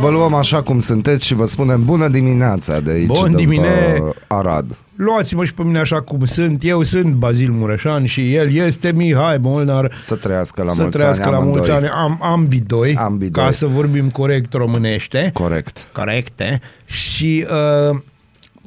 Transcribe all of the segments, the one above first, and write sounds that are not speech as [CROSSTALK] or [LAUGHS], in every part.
Vă luăm așa cum sunteți și vă spunem bună dimineața de aici, Bun de dimine- pe Arad. Luați-mă și pe mine așa cum sunt. Eu sunt Bazil Mureșan și el este Mihai Molnar. Să trăiască la să mulți trăiască ani la mulți amândoi. ani am, ambidoi, Ambidoi. ca să vorbim corect românește. Corect. Corecte. Și uh,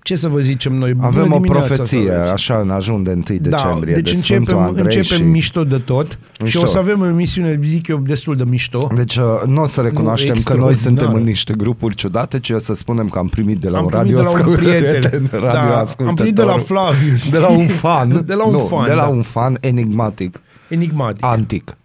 ce să vă zicem noi? Bună Avem o dimineața să profeție, aveți. așa, în ajun de 1 decembrie, da, deci de Sfântul începem, Andrei începem și... mișto de tot Mișto. și o să avem o emisiune, zic eu, destul de mișto. Deci uh, nu o să recunoaștem Nu, că noi suntem extraordinar. în niște grupuri ciudate, ci o să spunem că am primit de la am un primit radio de la un prieten. [LAUGHS] radio da, am primit de la Flavius. de la un fan, [LAUGHS] de la un nu, fan, de la da. un fan enigmatic, Enigmatic. antic.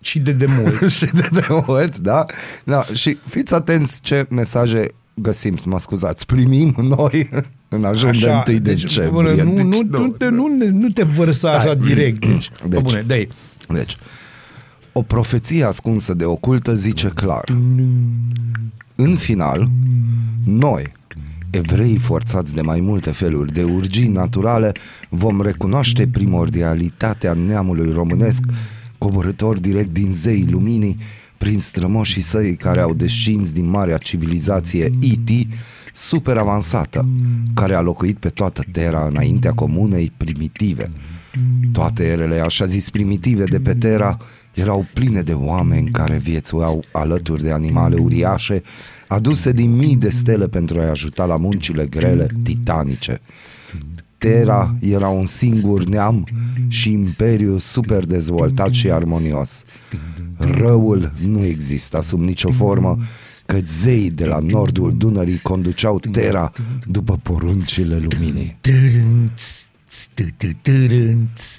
Și de demult. [LAUGHS] și de demult, da? da? Și fiți atenți ce mesaje găsim, mă scuzați, primim noi [LAUGHS] în ajun de 1 deci, decembrie. bă, nu, Deci, nu, nu, te, nu, ne- nu te vărsa Stai. așa direct. [CLEARS THROAT] Deci, deci. Deci. bune, dai. Deci, o profeție ascunsă de ocultă zice clar. În final, noi, evrei forțați de mai multe feluri de urgii naturale, vom recunoaște primordialitatea neamului românesc, coborător direct din zeii luminii, prin strămoșii săi care au descins din marea civilizație E.T., super avansată, care a locuit pe toată Terra înaintea comunei primitive. Toate erele, așa zis, primitive de pe Terra erau pline de oameni care viețuiau alături de animale uriașe, aduse din mii de stele pentru a-i ajuta la muncile grele, titanice. Terra era un singur neam și imperiu super dezvoltat și armonios. Răul nu exista sub nicio formă, că zeii de la nordul Dunării conduceau Terra după poruncile luminii.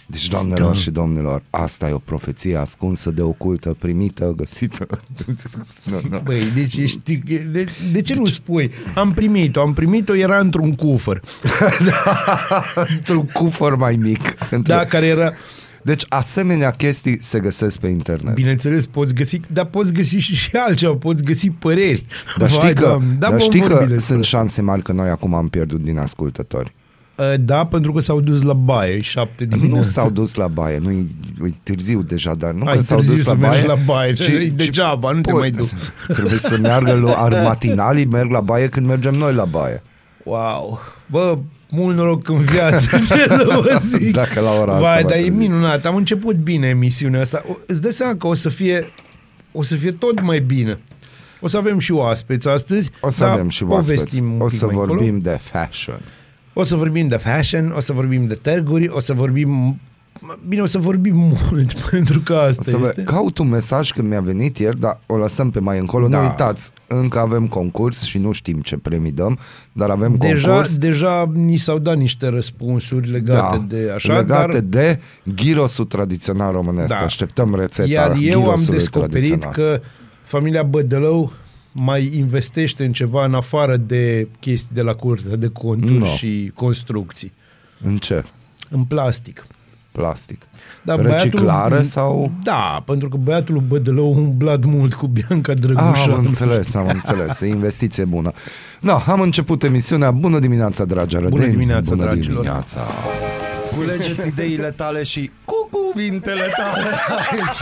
Deci, doamnelor și domnilor, asta e o profeție ascunsă de ocultă, primită, găsită. [LAUGHS] nu, nu. Băi, deci ești, de, de ce nu spui? Am primit-o, am primit-o, era într-un cufăr. [LAUGHS] Într-un cufăr mai mic. Într-un... Da, care era, Deci, asemenea chestii se găsesc pe internet. bineînțeles, poți găsi, dar poți găsi și altceva, poți găsi păreri. Dar știi Vai, că, Doamne, da, dar vom știi vorbi că despre sunt asta. șanse mari că noi acum am pierdut din ascultători. Uh, Da, pentru că s-au dus la baie, șapte dimineața. Nu s-au dus la baie, nu e târziu deja, dar nu Ai că s-au târziu dus să la mergi baie. la baie, e degeaba, nu te pot- mai duci. [LAUGHS] Trebuie să meargă la ar matinalii, merg la baie când mergem noi la baie. Wow! Bă, mult noroc în viață, [LAUGHS] ce să vă zic. Dacă la ora asta Vai, vă dar e treziți. minunat. Am început bine emisiunea asta. O- Îți dai seama că o să fie, o să fie tot mai bine. O să avem și oaspeți astăzi. O să dar avem și oaspeți. povestim un O pic să mai încolo. vorbim de fashion. O să vorbim de fashion, o să vorbim de tărguri, o să vorbim... Bine, o să vorbim [LAUGHS] mult, pentru că asta O să vă este. caut un mesaj când mi-a venit ieri, dar o lăsăm pe mai încolo. Da. Nu uitați, încă avem concurs și nu știm ce premii dăm, dar avem Deja, concurs. deja ni s-au dat niște răspunsuri legate da, de așa, legate dar de ghirosul tradițional românesc. Da. Așteptăm rețeta Iar eu am ghirosului descoperit tradițional. că familia Bădălău mai investește în ceva în afară de chestii de la curtea de conturi No. și construcții. În ce? În plastic. Plastic. Dar Reciclare băiatul, sau... Da, pentru că băiatul lui Bădălău a umblat mult cu Bianca Ah, Drăgușanu. am înțeles, am înțeles. E investiție bună. No, am început emisiunea. Bună dimineața, dragi arădeni. Bună dimineața, Bună dragilor. dimineața. Culegeți ideile tale și cu cuvintele tale [LAUGHS] aici.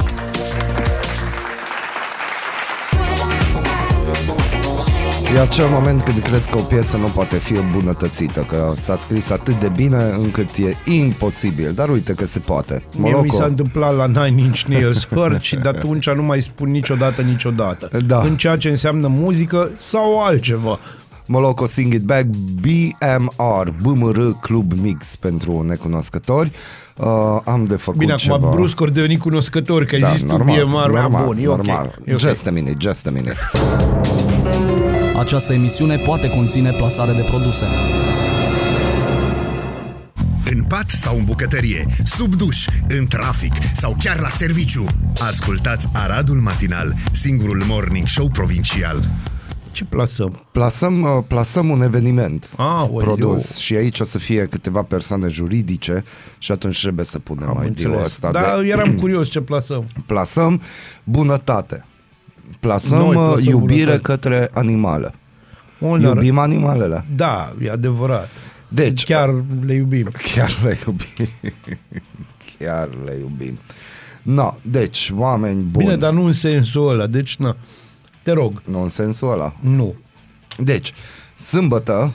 E acel moment când crezi că o piesă nu poate fi îmbunătățită, că s-a scris atât de bine încât e imposibil, dar uite că se poate. Mie mi Moloco, s-a întâmplat la Nine Inch Nails Hurt și de atunci nu mai spun niciodată, niciodată. Da. În ceea ce înseamnă muzică sau altceva. Moloco Sing It Back, BMR, BMR Club Mix pentru necunoscători. Uh, am de făcut Bine, ceva. acum brusc ori deveni cunoscător, că ai zis tu mie mare, normal, bun, e ok. normal. E ok. Just a minute, just a minute. Această emisiune poate conține plasare de produse. În pat sau în bucătărie, sub duș, în trafic sau chiar la serviciu. Ascultați Aradul Matinal, singurul morning show provincial. Ce plasăm? Plasăm, uh, plasăm un eveniment Ah, produs și aici o să fie câteva persoane juridice și atunci trebuie să punem Am mai deal înțeles. ăsta. Dar de... eram curios ce plasăm. Plasăm bunătate. Plasăm, Noi Noi plasăm iubire bunătate. către animale. Unde Iubim animalele. Da, e adevărat. Deci, Chiar le iubim. [LAUGHS] Chiar le iubim. Chiar le iubim. No, deci, oameni buni. Bine, dar nu în sensul ăla. Deci, na. Te rog, Nu în sensul ăla. nu. Deci, sâmbătă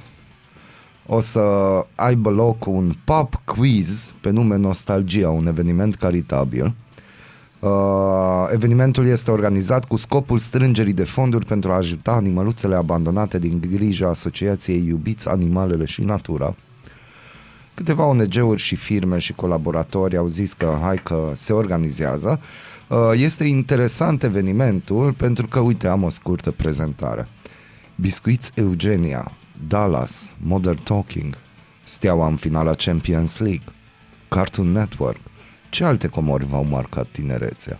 o să aibă loc un pub quiz pe nume Nostalgia, un eveniment caritabil. Uh, evenimentul este organizat cu scopul strângerii de fonduri pentru a ajuta animăluțele abandonate din grija Asociației Iubiți Animalele și Natura. Câteva ONG-uri și firme și colaboratori au zis că hai că se organizează. Uh, Este interesant evenimentul pentru că, uite, am o scurtă prezentare. Biscuiți Eugenia, Dallas, Modern Talking, Steaua în finala Champions League, Cartoon Network. Ce alte comori v-au marcat tinerețea?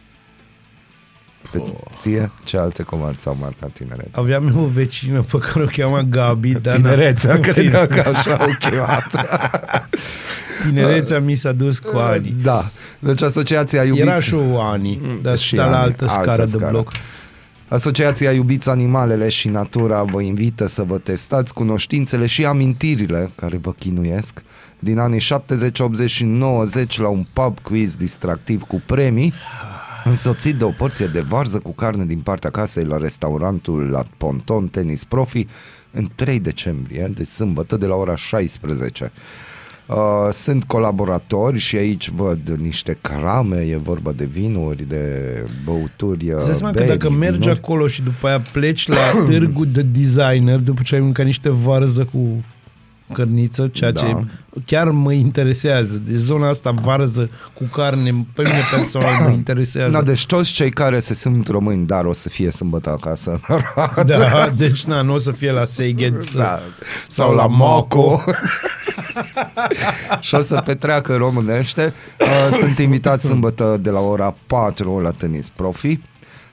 Pe ție, ce alte comori ți-au marcat tinerețea? Aveam eu o vecină pe care o cheamă Gabi, dar Tinerețea, n-am- [LAUGHS] credeam că așa au chemat. Tinerețea mi s-a dus cu ani. Da, deci Asociația Iubiți... Era și o ani, dar și și la ani, altă altă scară de scară. bloc. Asociația Iubiți Animalele și Natura vă invită să vă testați cunoștințele și amintirile care vă chinuiesc din anii 70, 80 și 90 la un pub quiz distractiv cu premii însoțit de o porție de varză cu carne din partea casei la restaurantul la Ponton Tenis Profi în 3 decembrie, de sâmbătă, de la ora 16. Uh, sunt colaboratori și aici văd niște crame, e vorba de vinuri, de băuturi uh, Îți dai seama că berry, dacă mergi vinuri. acolo și după aia pleci la [COUGHS] târgul de designer, după ce ai mâncat niște varză cu cărniță, ceea Da. ce chiar mă interesează. De zona asta varză cu carne, pe mine personal mă interesează. Da, deci toți cei care se simt români, dar o să fie sâmbătă acasă. [LAUGHS] Da, deci na, nu o să fie la Seiged să... Da. Sau la Moco. [LAUGHS] și o să petreacă românește. Uh, Sunt invitați sâmbătă de la ora 4 la tenis profi.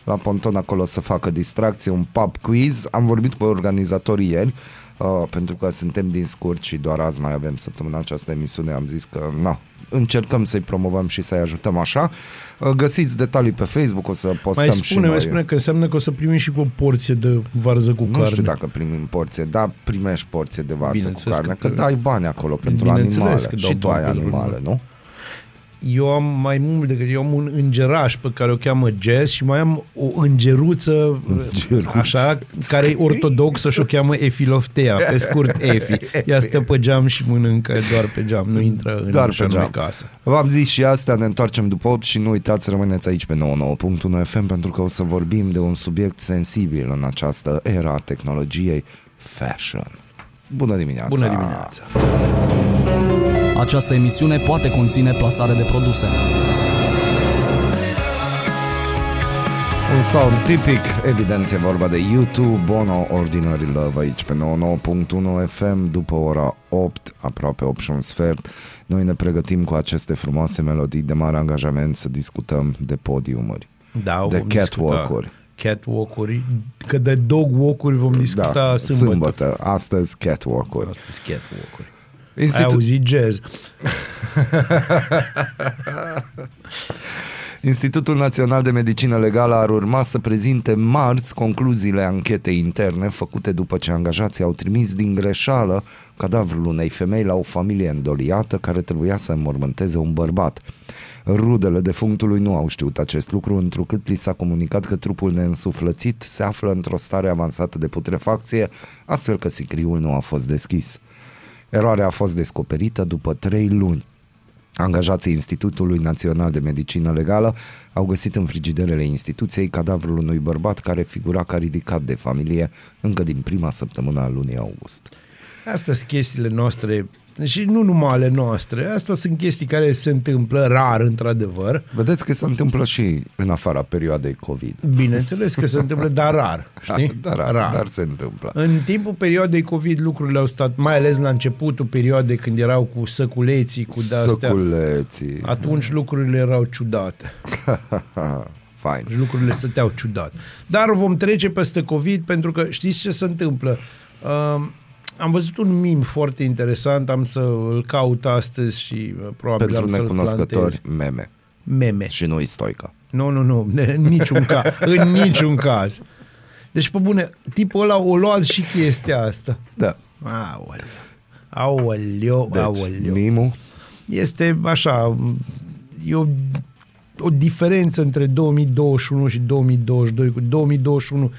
La ponton acolo o să facă distracție, un pub quiz. Am vorbit cu organizatorii ieri, uh, pentru că suntem din scurt și doar azi mai avem săptămâna această emisiune. Am zis că, na, încercăm să-i promovăm și să-i ajutăm așa. Uh, Găsiți detalii pe Facebook, o să postăm Mai și spune, noi. mai spune că înseamnă că o să primim și cu o porție de varză cu Nu carne. știu dacă primim porție, dar primești porție de varză cu Bineînțeles carne, că, că- dai bani acolo pentru Bineînțeles animale. că dau Și tu bani ai pentru animale, nu? Eu am mai mult decât eu am un îngeraș pe care o cheamă Jazz și mai am o îngeruță, Îngeruță. așa, care e ortodoxă și o cheamă Efiloftea, pe scurt Efi. Ea stă pe geam și mănâncă doar pe geam, nu intră în Doar ușa pe noi geam. casă. V-am zis și asta, ne întoarcem după 8 și nu uitați să rămâneți aici pe 99.1 FM pentru că o să vorbim de un subiect sensibil în această era a tehnologiei fashion. Bună dimineața! Bună dimineața! Această emisiune poate conține plasare de produse. Un sound tipic, evident e vorba de YouTube, Bono, Ordinary Love aici pe 99.1 FM după ora 8, aproape 8 și un sfert. Noi ne pregătim cu aceste frumoase melodii de mare angajament să discutăm de podiumuri, Da, de vom discuta catwalk-uri. Catwalk-uri, că de dog walk-uri vom discuta Da, sâmbătă. sâmbătă, astăzi catwalk-uri. Astăzi catwalk-uri. Ai Institu- auzit jazz? Institutul Național de Medicină Legală ar urma să prezinte marți concluziile anchetei interne făcute după ce angajații au trimis din greșeală cadavrul unei femei la o familie îndoliată care trebuia să înmormânteze un bărbat. Rudele defunctului nu au știut acest lucru, întrucât li s-a comunicat că trupul neînsuflățit se află într-o stare avansată de putrefacție, astfel că sicriul nu a fost deschis. Eroarea a fost descoperită după trei luni. Angajații Institutului Național de Medicină Legală au găsit în frigiderele instituției cadavrul unui bărbat care figura ca ridicat de familie încă din prima săptămână a lunii august. Astea sunt chestiile noastre și nu numai ale noastre. Astea sunt chestii care se întâmplă rar, într-adevăr. Vedeți că se întâmplă și în afara perioadei COVID. Bineînțeles că se întâmplă, dar rar. [LAUGHS] Știi? Dar, dar, dar se întâmplă. În timpul perioadei COVID lucrurile au stat, mai ales la începutul perioadei când erau cu săculeții, cu de-astea. Săculeții. Atunci lucrurile erau ciudate. [LAUGHS] Fain. Și lucrurile stăteau ciudat. Dar vom trece peste COVID pentru că știți ce se întâmplă? Uh, am văzut un mim foarte interesant, am să îl caut astăzi și uh, probabil Pentru am să-l necunoscători, plantez. meme. Meme. Și nu Stoica. Nu, nu, nu, în niciun caz. în [LAUGHS] niciun caz. Deci, pe bune, tipul ăla o luat și chestia asta. Da. Aoleu. Aoleu, Deci, aoleu. mimul, Este așa, e o, o diferență între 2021 și 2022. Cu 2021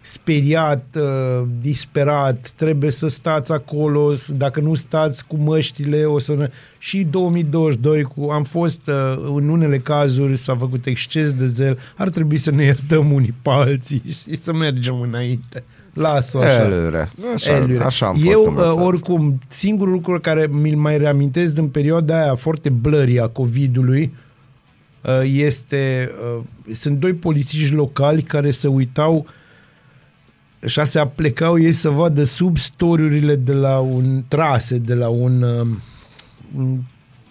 speriat, uh, disperat, trebuie să stați acolo, s- dacă nu stați cu măștile, o să... ne- Și 2022, cu, am fost uh, în unele cazuri, s-a făcut exces de zel, ar trebui să ne iertăm unii pe alții [LAUGHS] și să mergem înainte. Las-o așa. Elure. Așa, Elure. așa am Eu, fost uh, învățat. oricum, singurul lucru care mi-l mai reamintesc din perioada aia foarte blurry a COVID-ului uh, este... uh, Sunt doi polițiști locali care se uitau și se aplecau ei să vadă sub storiurile de la un trase, de la un, um, un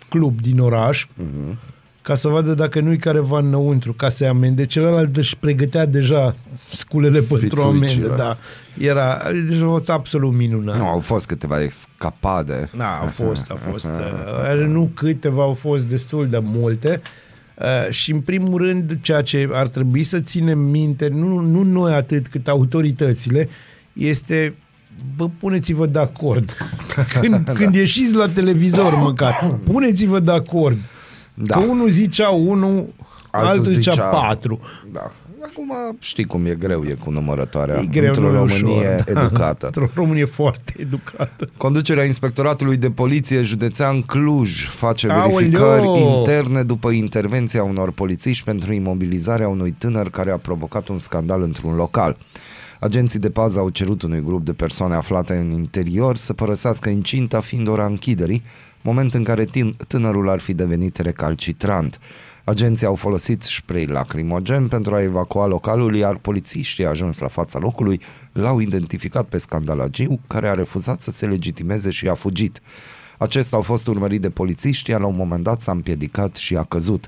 club din oraș, Mhm. ca să vadă dacă nu-i careva înăuntru, ca să-i amende. Celălalt își pregătea deja sculele pentru amendă, Fițuicile. da. Era deci, o absolut minunat. Nu, au fost câteva escapade. Da, au fost, au fost. [LAUGHS] uh, Nu câteva, au fost destul de multe. Uh, și în primul rând, ceea ce ar trebui să ținem minte, nu, nu noi atât cât autoritățile, este bă, puneți-vă de acord. [LAUGHS] Când, da. când ieșiți la televizor măcar, puneți-vă de acord. Da. Da. Că unul zicea unul, altul, altul zicea, zicea patru. Da. Acum știi cum e greu, e cu numărătoarea. E greu, într-o nu e Românie ușor, da. educată. Într-o Românie foarte educată. Conducerea Inspectoratului de Poliție Județean Cluj face Aoleo! verificări interne după intervenția unor polițiști pentru imobilizarea unui tânăr care a provocat un scandal într-un local. Agenții de pază au cerut unui grup de persoane aflate în interior să părăsească incinta fiind ora închiderii, moment în care tin- tânărul ar fi devenit recalcitrant. Agenții au folosit spray lacrimogen pentru a evacua localul, iar polițiștii ajuns la fața locului l-au identificat pe scandalagiu, care a refuzat să se legitimeze și a fugit. Acesta a fost urmărit de polițiști, iar la un moment dat s-a împiedicat și a căzut.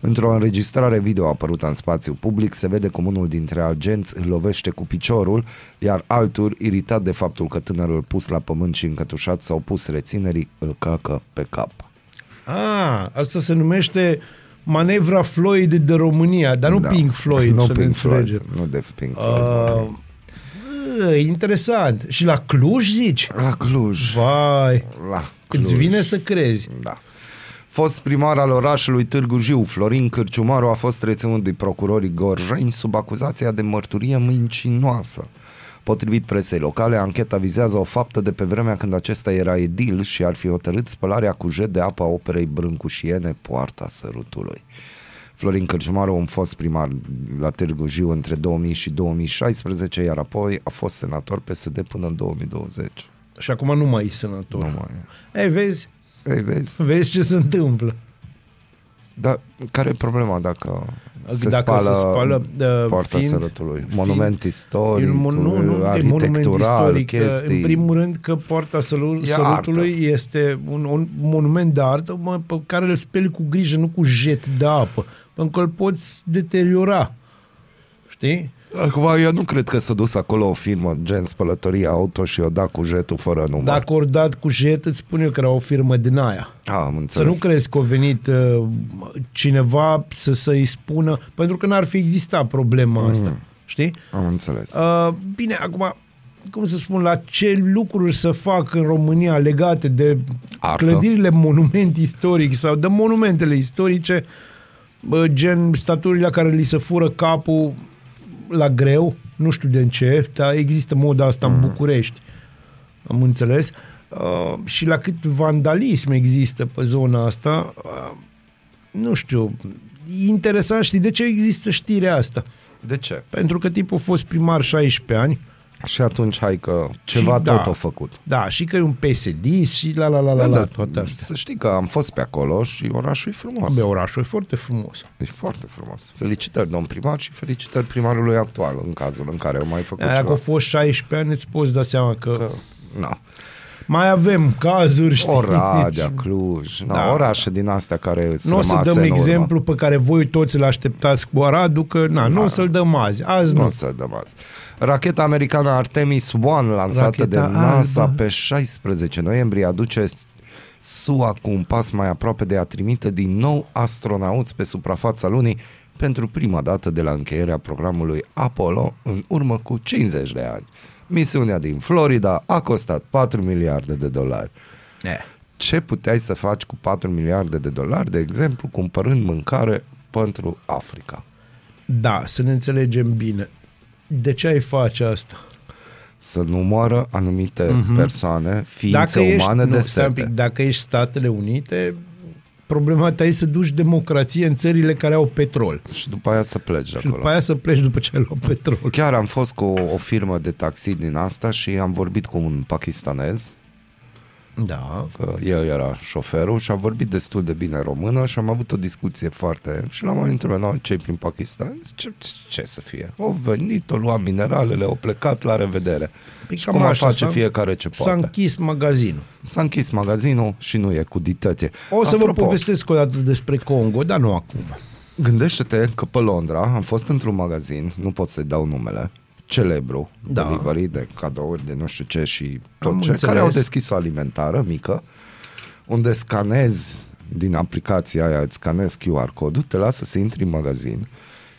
Într-o înregistrare video apărută în spațiu public, se vede cum unul dintre agenți îl lovește cu piciorul, iar altul, iritat de faptul că tânărul pus la pământ și încătușat s-au pus reținerii, îl cacă pe cap. Ah, asta se numește manevra Floyd de România, dar nu Da. Pink Floyd, nu să ne Pink Floyd, înțelegem. nu de Pink Floyd. Uh, bă, interesant. Și la Cluj zici? la Cluj. Vai, La Cluj. îți vine să crezi. Da. Fost primar al orașului Târgu Jiu, Florin Cârciumaru a fost reținut de procurorii Gorjeni sub acuzația de mărturie mincinoasă. Potrivit presei locale, ancheta vizează o faptă de pe vremea când acesta era edil și ar fi hotărât spălarea cu jet de apă a operei brâncușiene Poarta Sărutului. Florin Cârciumaru, un fost primar la Târgu Jiu între 2000 și 2016, iar apoi a fost senator PSD până în 2020. Și acum nu mai e senator. Nu mai Ei, vezi? Ei, vezi? Vezi ce se întâmplă. Dar care e problema dacă se Dacă spală, se spală, uh, poarta fiind- sărătului? fiind- Monument istoric, E un mon- nu, nu, e monument arhitectural, istoric. chestii. În primul rând că Poarta Săru- E Sărutului artă. este un, un monument de artă mă, pe care îl speli cu grijă, nu cu jet de apă, pentru că îl poți deteriora. Știi? Acum, eu nu cred că s-a dus acolo o firmă gen spălătorie auto și o da cu jetul fără număr. Dacă ori dat cu jet, îți spun eu că era o firmă din aia. A, am Să înțeles. nu crezi că a venit uh, cineva să, să-i spună, pentru că n-ar fi existat problema asta. Știi? Am înțeles. Uh, bine, acum, cum să spun, la ce lucruri să fac în România legate de Artă. clădirile monument istoric sau de monumentele istorice, bă, gen staturile la care li se fură capul la greu, nu știu de ce, dar există moda asta în București. Am înțeles. Uh, și la cât vandalism există pe zona asta, uh, nu știu, e interesant, știi de ce există știrea asta? De ce? Pentru că tipul a fost primar 16 ani, Și atunci, hai că ceva Și tot da. a făcut. da, și că e un PSD și la la la la, la toate astea. Să știi că am fost pe acolo și orașul e frumos. Bă, orașul e foarte frumos. E foarte frumos. Felicitări, domn primar, și felicitări primarului actual, în cazul în care au mai făcut Dacă ceva. au fost 16 ani, îți poți da seama că... Că, na. mai avem cazuri, știi? Oradea, [LAUGHS] Cluj, da, Da. orașe din astea care sunt Nu o să rămase dăm în urmă. exemplu pe care voi toți îl așteptați cu Aradul, că na, nu o să-l dăm azi. Azi Nu nu. o să dăm azi. Racheta americană Artemis 1, lansată Racheta de NASA albă. pe 16 noiembrie, aduce SUA cu un pas mai aproape de a trimite din nou astronauți pe suprafața lunii pentru prima dată de la încheierea programului Apollo în urmă cu 50 de ani. Misiunea din Florida a costat 4 miliarde de dolari. Eh. Ce puteai să faci cu 4 miliarde de dolari, de exemplu, cumpărând mâncare pentru Africa? Da, să ne înțelegem bine. De ce ai face asta? să nu moară anumite mm-hmm. persoane, ființe Dacă ești, umane nu, de stai un sete. pic, dacă ești Statele Unite, problema ta e să duci democrație în țările care au petrol. Și după aia să pleci de Și acolo. după aia să pleci după ce ai luat petrol. Chiar am fost cu o, o firmă de taxi din asta și am vorbit cu un pakistanez, Da. că el era șoferul și a vorbit destul de bine română și am avut o discuție foarte... Și l-am mai întrebat, "No, ce prin Pakistan? Ce, ce să fie? Au venit, au luat mineralele, au plecat, la revedere. Păi și cam cum așa, face s-a- fiecare ce S-a poate. închis magazinul. S-a închis magazinul și nu e cu ditătie. O să vă Apropo, povestesc o dată despre Congo, dar nu acum. Gândește-te că pe Londra am fost într-un magazin, nu pot să-i dau numele, celebru, Da. da. delivery de cadouri, de nu știu ce și tot Am ce, înțeles. care au deschis o alimentară mică, unde scanezi din aplicația aia, îți scanezi QR codul, te lasă să intri în magazin,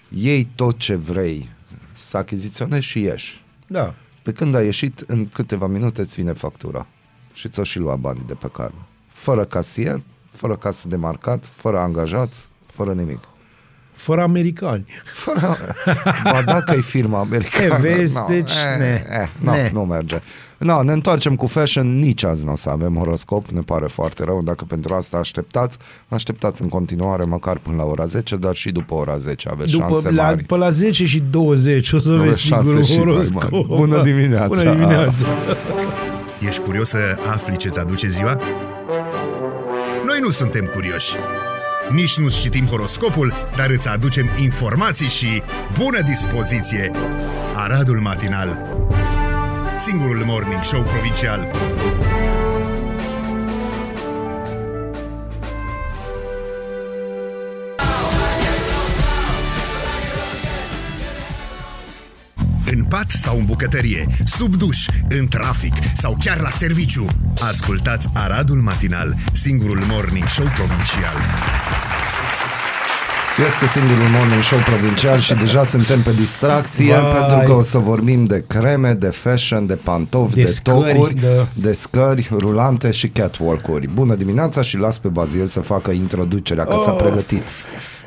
iei tot ce vrei să achiziționezi și ieși. Da. Pe când ai ieșit, în câteva minute îți vine factura și ți-o și lua banii de pe card. Fără casier, fără casă de marcat, fără angajați, fără nimic. Fără americani. Fără... Ba dacă e firma americană. [LAUGHS] E, vezi, no, deci, eh, ne, eh, no, ne. nu merge. No, ne întoarcem cu fashion, nici azi nu o să avem horoscop, ne pare foarte rău. Dacă pentru asta așteptați, așteptați în continuare măcar până la ora 10, dar și după ora 10 aveți După, șanse la, mari. pe la 10 și 20 o să Aveți vezi șanse sigurul și mai horoscop. mari. Bună dimineața! Bună dimineața! [LAUGHS] Ești curios să afli ce-ți aduce ziua? Noi nu suntem curioși. Nici nu citim horoscopul, dar îți aducem informații și bună dispoziție. Aradul Matinal Singurul morning show provincial În pat sau în bucătărie, sub duș, în trafic sau chiar la serviciu. Ascultați Aradul Matinal, singurul morning show provincial. Este singurul morning show provincial și deja suntem pe distracție Vai. pentru că o să vorbim de creme, de fashion, de pantofi, De de, scări, tocuri, da. de scări rulante și catwalk-uri. Bună dimineața și las pe Bazil să facă introducerea, că s-a Oh, pregătit.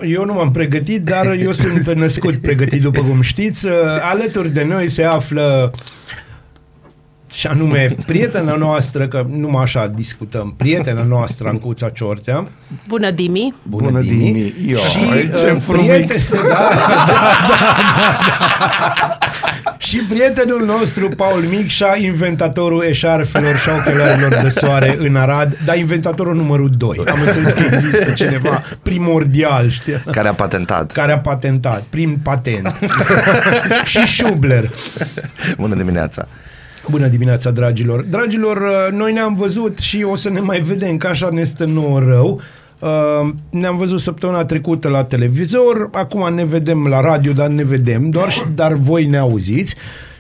Eu nu m-am pregătit, dar eu sunt născut pregătit, după cum știți. Uh, Alături de noi se află și anume prietena noastră, că numai așa discutăm, prietena noastră, Ancuța Ciortea. Bună, Dimi! Bună, Bună Dimi! Io, și ce uh, frumos! prieten- [LAUGHS] da, da, da, da. și prietenul nostru, Paul Micșa, inventatorul eșarfelor și ochelarilor de soare în Arad, dar inventatorul numărul 2. Am înțeles că există cineva primordial, știi? care a patentat. care a patentat, prim patent. [LAUGHS] și Schubler. Bună dimineața! Bună dimineața, dragilor! Dragilor, uh, noi ne-am văzut și o să ne mai vedem, că așa ne stă nouă rău. Uh, ne-am văzut săptămâna trecută la televizor, acum ne vedem la radio, dar ne vedem doar, și- dar voi ne auziți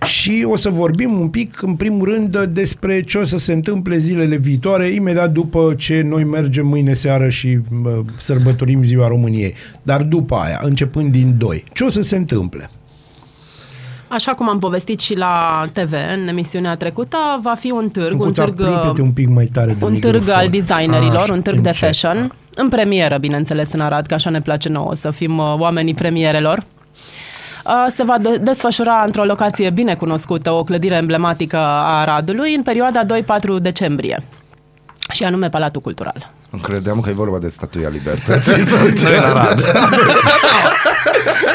și o să vorbim un pic, în primul rând, despre ce o să se întâmple zilele viitoare, imediat după ce noi mergem mâine seară și uh, sărbătorim Ziua României. Dar după aia, începând din 2, ce o să se întâmple? Așa cum am povestit și la TV în emisiunea trecută, va fi un târg, un Încuța, târg, apropie-te un pic mai tare de un târg microfon. al designerilor, Așa, un târg de încet. fashion, în premieră, bineînțeles, în Arad, că așa ne place nouă să fim uh, oamenii premierelor. Uh, Se va de- desfășura într-o locație bine cunoscută, o clădire emblematică a Aradului, în perioada 2-4 decembrie, și anume Palatul Cultural. Credeam că e vorba de statuia libertății [LAUGHS] sau ce era. [LAUGHS]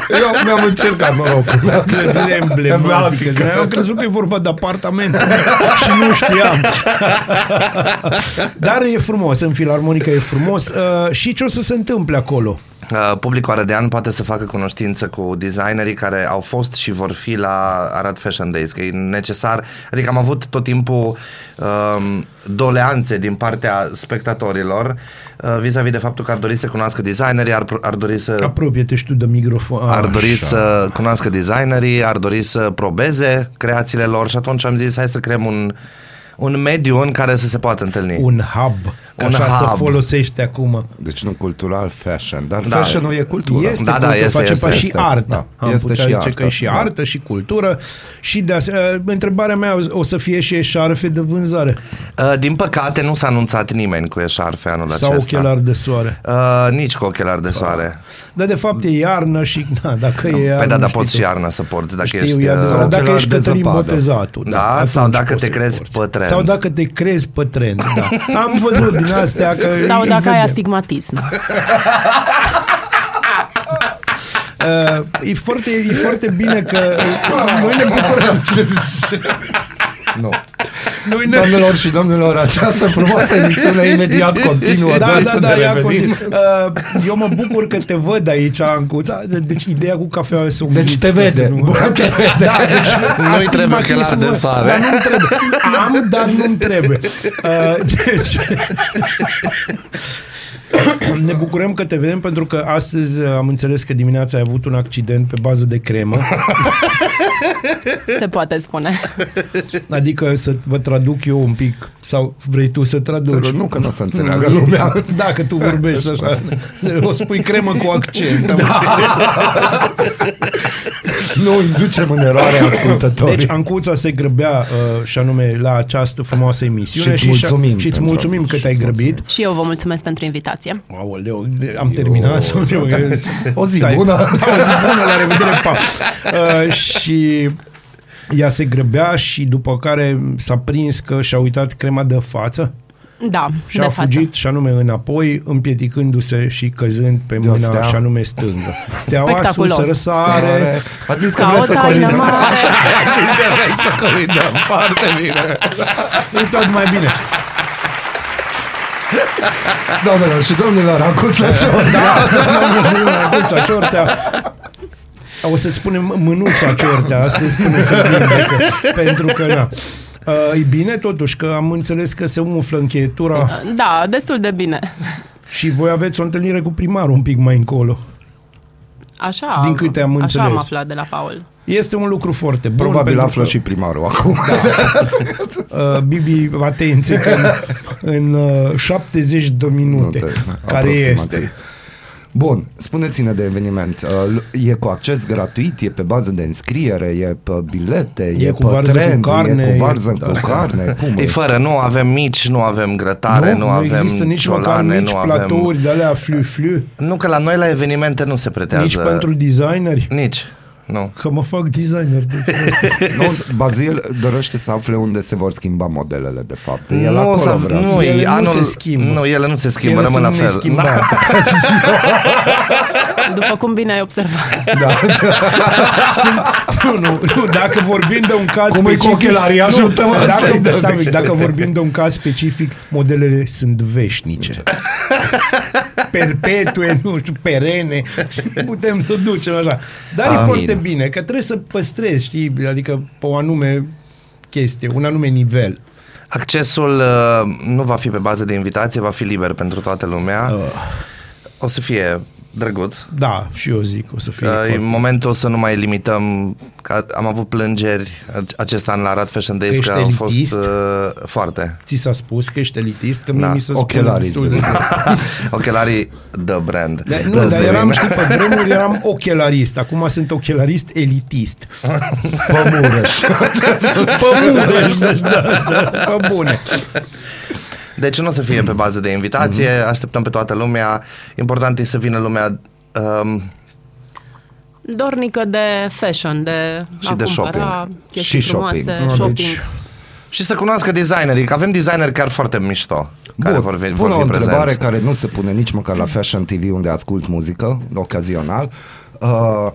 Eu mi-am încercat norocul. Clădire emblematică. Că eu am crezut că e vorba de apartament [LAUGHS] și nu știam. Dar e frumos, în filarmonică e frumos. Uh, și ce o să se întâmple acolo? Uh, publicul arădean poate să facă cunoștință cu designerii care au fost și vor fi la Arad Fashion Days, că e necesar, adică am avut tot timpul um, doleanțe din partea spectatorilor uh, vis-a-vis de faptul că ar dori să cunoască designerii, ar, ar dori să Apropie-te și tu de microfon. ar dori Așa. să cunoască designerii, ar dori să probeze creațiile lor și atunci am zis hai să creăm un, un mediu în care să se poată întâlni. Un hub. Că Un așa se hub. folosește acum. Deci nu cultural, fashion. Dar Da. fashion-ul e cultură. Este Da, da, cultură, este, face este, parte și este. artă. Da, Am este putea și zice artă, că e și da. artă și cultură și de asemenea, întrebarea mea o să fie și eșarfe de vânzare Uh, din păcate nu s-a anunțat nimeni cu eșarfe anul sau acesta. ochelari de soare. Uh, nici cu ochelari de soare. Dar de fapt e iarnă și na, [LAUGHS] dacă e iarnă... Păi da, dar știi poți tu. și iarna să porți dacă Știu, ești... e adevărat. uh, Dacă ochelari ești de Cătălin zăpadă. Botezatul. Da, atunci sau dacă poți te să crezi porți. Pe trend. Sau dacă te crezi pe trend, da. [LAUGHS] Am văzut din astea că... Sau îi dacă ai vedem. astigmatism. [LAUGHS] Uh, e, foarte, e foarte bine că [LAUGHS] noi ne bucurăm. Nu. Noi ne... Doamnelor și domnilor, această frumoasă emisiune imediat continuă. Da, Doi da, să da, ne ia revenim. continu. Uh, eu mă bucur că te văd aici, Ancuța. Deci ideea cu cafeaua e să Deci umiți, te că vede. să Nu... Bun, te vede. Da, deci Nu-i trebuie ochelari astigmatismul, de soare. Dar nu-mi trebuie. Am, dar nu-mi trebuie. Uh, deci... Ne bucurăm că te vedem pentru că astăzi uh, am înțeles că dimineața ai avut un accident pe bază de cremă. Se poate spune. Adică să vă traduc eu un pic sau vrei tu să traduci? Nu că nu o să înțeleagă lumea. Dacă tu vorbești așa, o spui cremă cu accent. Da. Nu inducem în eroare ascultătorii. Deci Ancuța se grăbea uh, și anume la această frumoasă emisiune Și-ți mulțumim și îți pentru- mulțumim că și-ți te-ai mulțumim. grăbit. Și eu vă mulțumesc pentru invitație. Aoleu, de- am terminat. sau ce? O zi Stai. bună. Da, [LAUGHS] o zi bună, la revedere, pa. [LAUGHS] Uh, și ea se grăbea și după care s-a prins că și-a uitat crema de față Da, și de a față. fugit și anume înapoi, împiedicându-se și căzând pe De o mâna stea. și anume stângă. Steaua Spectaculos. sus, răsare, Ați zis că Ca o vreți să taină colindăm. mare. Ați zis că vreți să colindăm. Foarte bine. e tot mai bine. Doamnelor și domnilor, acuți la ce Da, Mânuța Ciortea. O să-ți spunem mânuța Ciortea, astăzi spune să vindecă, pentru că na. Uh, e bine totuși că am înțeles că se umflă încheietura Da, destul de bine. și voi aveți o întâlnire cu primarul un pic mai încolo. Așa, Din câte am așa înțeles. am aflat de la Paul. Este un lucru foarte bun. Probabil pentru află că, și primarul acum. [LAUGHS] Uh, Bibi, atenție că în, în uh, 70 de minute, Minute, care aproximativ. este. Bun, spuneți-ne de eveniment. Uh, E cu acces gratuit, e pe bază de înscriere, e pe bilete, E e, cu pe varză cu trend, carne, e cu varză e- cu da. carne. Cum E fără, nu avem mici, nu avem grătare, nu, nu, nu avem există nici măcar ciolane, mici nu platouri avem... de alea flu-flu, Nu, că la noi la evenimente nu se pretează... nici pentru designeri. Nici, nu. Că mă fac designer. Deci [LAUGHS] Nu, Bazil dorește să afle unde se vor schimba modelele, de fapt. El nu, acolo să, vrea nu, să... Ele e nu anul, se schimbă. Nu, ele nu se schimbă, Ele rămân la sunt fel. neschimbate. [LAUGHS] După cum bine ai observat. Da. [LAUGHS] Sunt, nu, nu, nu, dacă vorbim de un caz Cum e cu specific... ochelarii? nu, Ajută-mă să-i dacă, dăm stai, un pic, niște. dacă vorbim de un caz specific, modelele sunt veșnice. Perpetue, nu știu, perene. Putem să ducem așa. Dar e Amin. foarte bine, că trebuie să păstrezi, știi, adică pe o anume chestie, un anume nivel. Accesul uh, nu va fi pe bază de invitație, va fi liber pentru toată lumea. Uh, O să fie drăguț. da, și eu zic, o să fie Uh, foarte... în momentul să nu mai limităm, că am avut plângeri acest an la Arad Fashion Days, Ești că au fost elitist? uh, foarte. Ți s-a spus că ești elitist? Că mie Da, mi se spune ochelarii destul de... de- Ochelarii The Brand. Da, nu, Dă-ți dar de eram, mine. știi, pe vremuri eram ochelarist. Acum sunt ochelarist elitist. Pămureș. Pe Mureș, deci da, da, pe bune. Deci nu o să fie pe bază de invitație, așteptăm pe toată lumea. Important e să vină lumea um, Dornică de fashion, de Și a de cumpăra shopping. chestii Și frumoase, shopping. shopping. Deci, și să cunoască designerii, că avem designeri chiar foarte mișto, care Bun, vor, fi, pun vor o fi întrebare prezenți. care nu se pune nici măcar la Fashion TV unde ascult muzică, ocazional. Uh,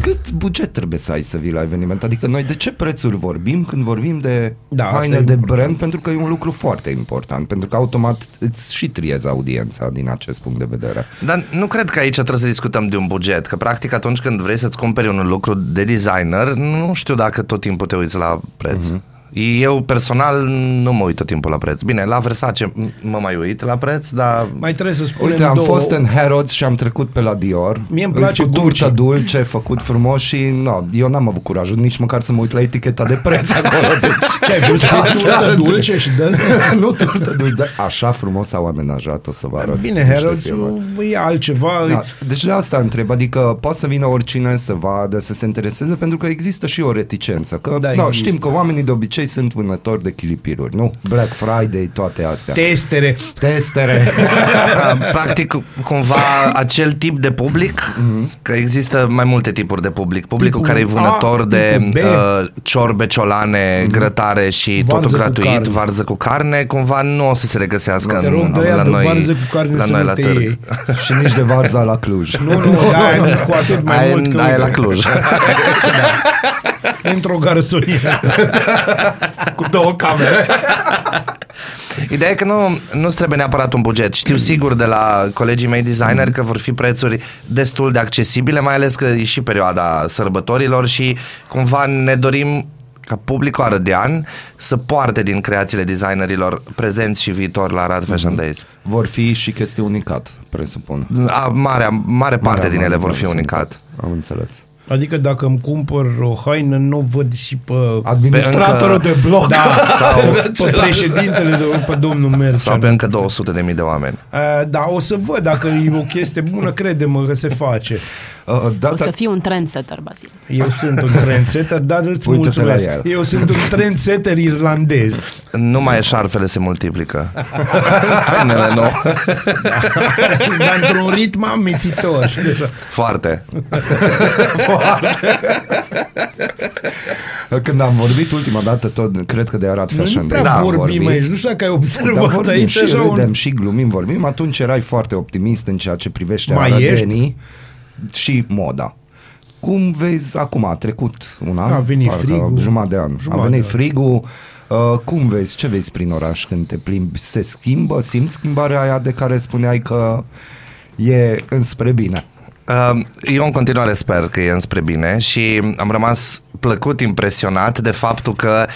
cât buget trebuie să ai să vii la eveniment? Adică noi de ce prețuri vorbim când vorbim de Da, da, asta haine e de important. brand? Pentru că e un lucru foarte important, pentru că automat îți și triezi audiența din acest punct de vedere. Dar nu cred că aici trebuie să discutăm de un buget, că practic atunci când vrei să-ți cumperi un lucru de designer, nu știu dacă tot timpul te uiți la preț. Mhm. Eu personal nu mă uit tot timpul la preț. Bine, la Versace m- mă mai uit la preț, dar Mai trebuie să spunem Uite, am două... fost în Harrods și am trecut pe la Dior. Mie îmi Îs place cu Gucci. turtă dulce, făcut frumos și no, eu n-am avut curajul nici măcar să mă uit la eticheta de preț [LAUGHS] acolo. Deci, Ce ai vrut să Asta iei turtă între- dulce și de [LAUGHS] nu turtă dulce, dar așa frumos au amenajat, o să vă arăt. Bine, niște Harrods filme. e altceva. Da, deci de asta întreb, adică poate să vină oricine să vadă, să se intereseze, pentru că există și o reticență. Că, Da, da, no, există. știm că oamenii de obicei sunt vânători de chilipiruri, nu? Black Friday, toate astea. Testere. Testere. [LAUGHS] practic cumva acel tip de public, că există mai multe tipuri de public. Publicul Tipul care e vânător A, de tipul B. uh, ciorbe, ciolane, grătare și Varză totul cu gratuit, carne. varză cu carne, cumva nu o să se regăsească Te în, rog de aia la de noi, varză cu carne la să noi nu la te târg. iei. și nici de varza la Cluj. Nu, nu, [LAUGHS] da, cu atât mai Aia, mult că... aia e la uite, Cluj. [LAUGHS] Într-o garsonieră. cu două camere. Ideea e că nu, nu trebuie neapărat un buget. Știu sigur de la colegii mei designer că vor fi prețuri destul de accesibile, mai ales că e și perioada sărbătorilor și cumva ne dorim ca publicul arădean să poarte din creațiile designerilor prezenți și viitor la Arad Fashion Days. Vor fi și chestii unicat, presupun. A, mare, mare parte Marea din ele vor fi majoritate. unicat. Am înțeles. Adică dacă îmi cumpăr o haină, nu văd și pe... Administratorul Pe de blog. Da, [LAUGHS] Sau- pe președintele, de, pe domnul Mercean. Sau pe încă 200 de mii de oameni. Uh, da, o să văd dacă e o chestie bună, crede-mă că se face. Uh, O data, să fii un trendsetter, Bazil. Eu sunt un trendsetter, dar îți Uite-te la mulțumesc. el. Eu sunt un trendsetter irlandez. Numai șarfele se multiplică. Hainele nu. dar într-un ritm amețitor. știi? Foarte. când am vorbit ultima dată, tot, cred că de Arad Noi Fashion nu prea Days am vorbim vorbit. aici. Nu știu dacă ai Dar observat vorbim aici și așa râdem un... și glumim, vorbim. Atunci erai foarte optimist în ceea ce privește Mai arădenii și moda. Cum vezi acum, a trecut un an, A venit parcă frigul. jumătate de an. Jumătate a venit de an. frigul. Uh, cum vezi, ce vezi prin oraș când te plimbi? Se schimbă? Simți schimbarea aia de care spuneai că e înspre bine? Uh, Eu în continuare sper că e înspre bine și am rămas plăcut impresionat de faptul că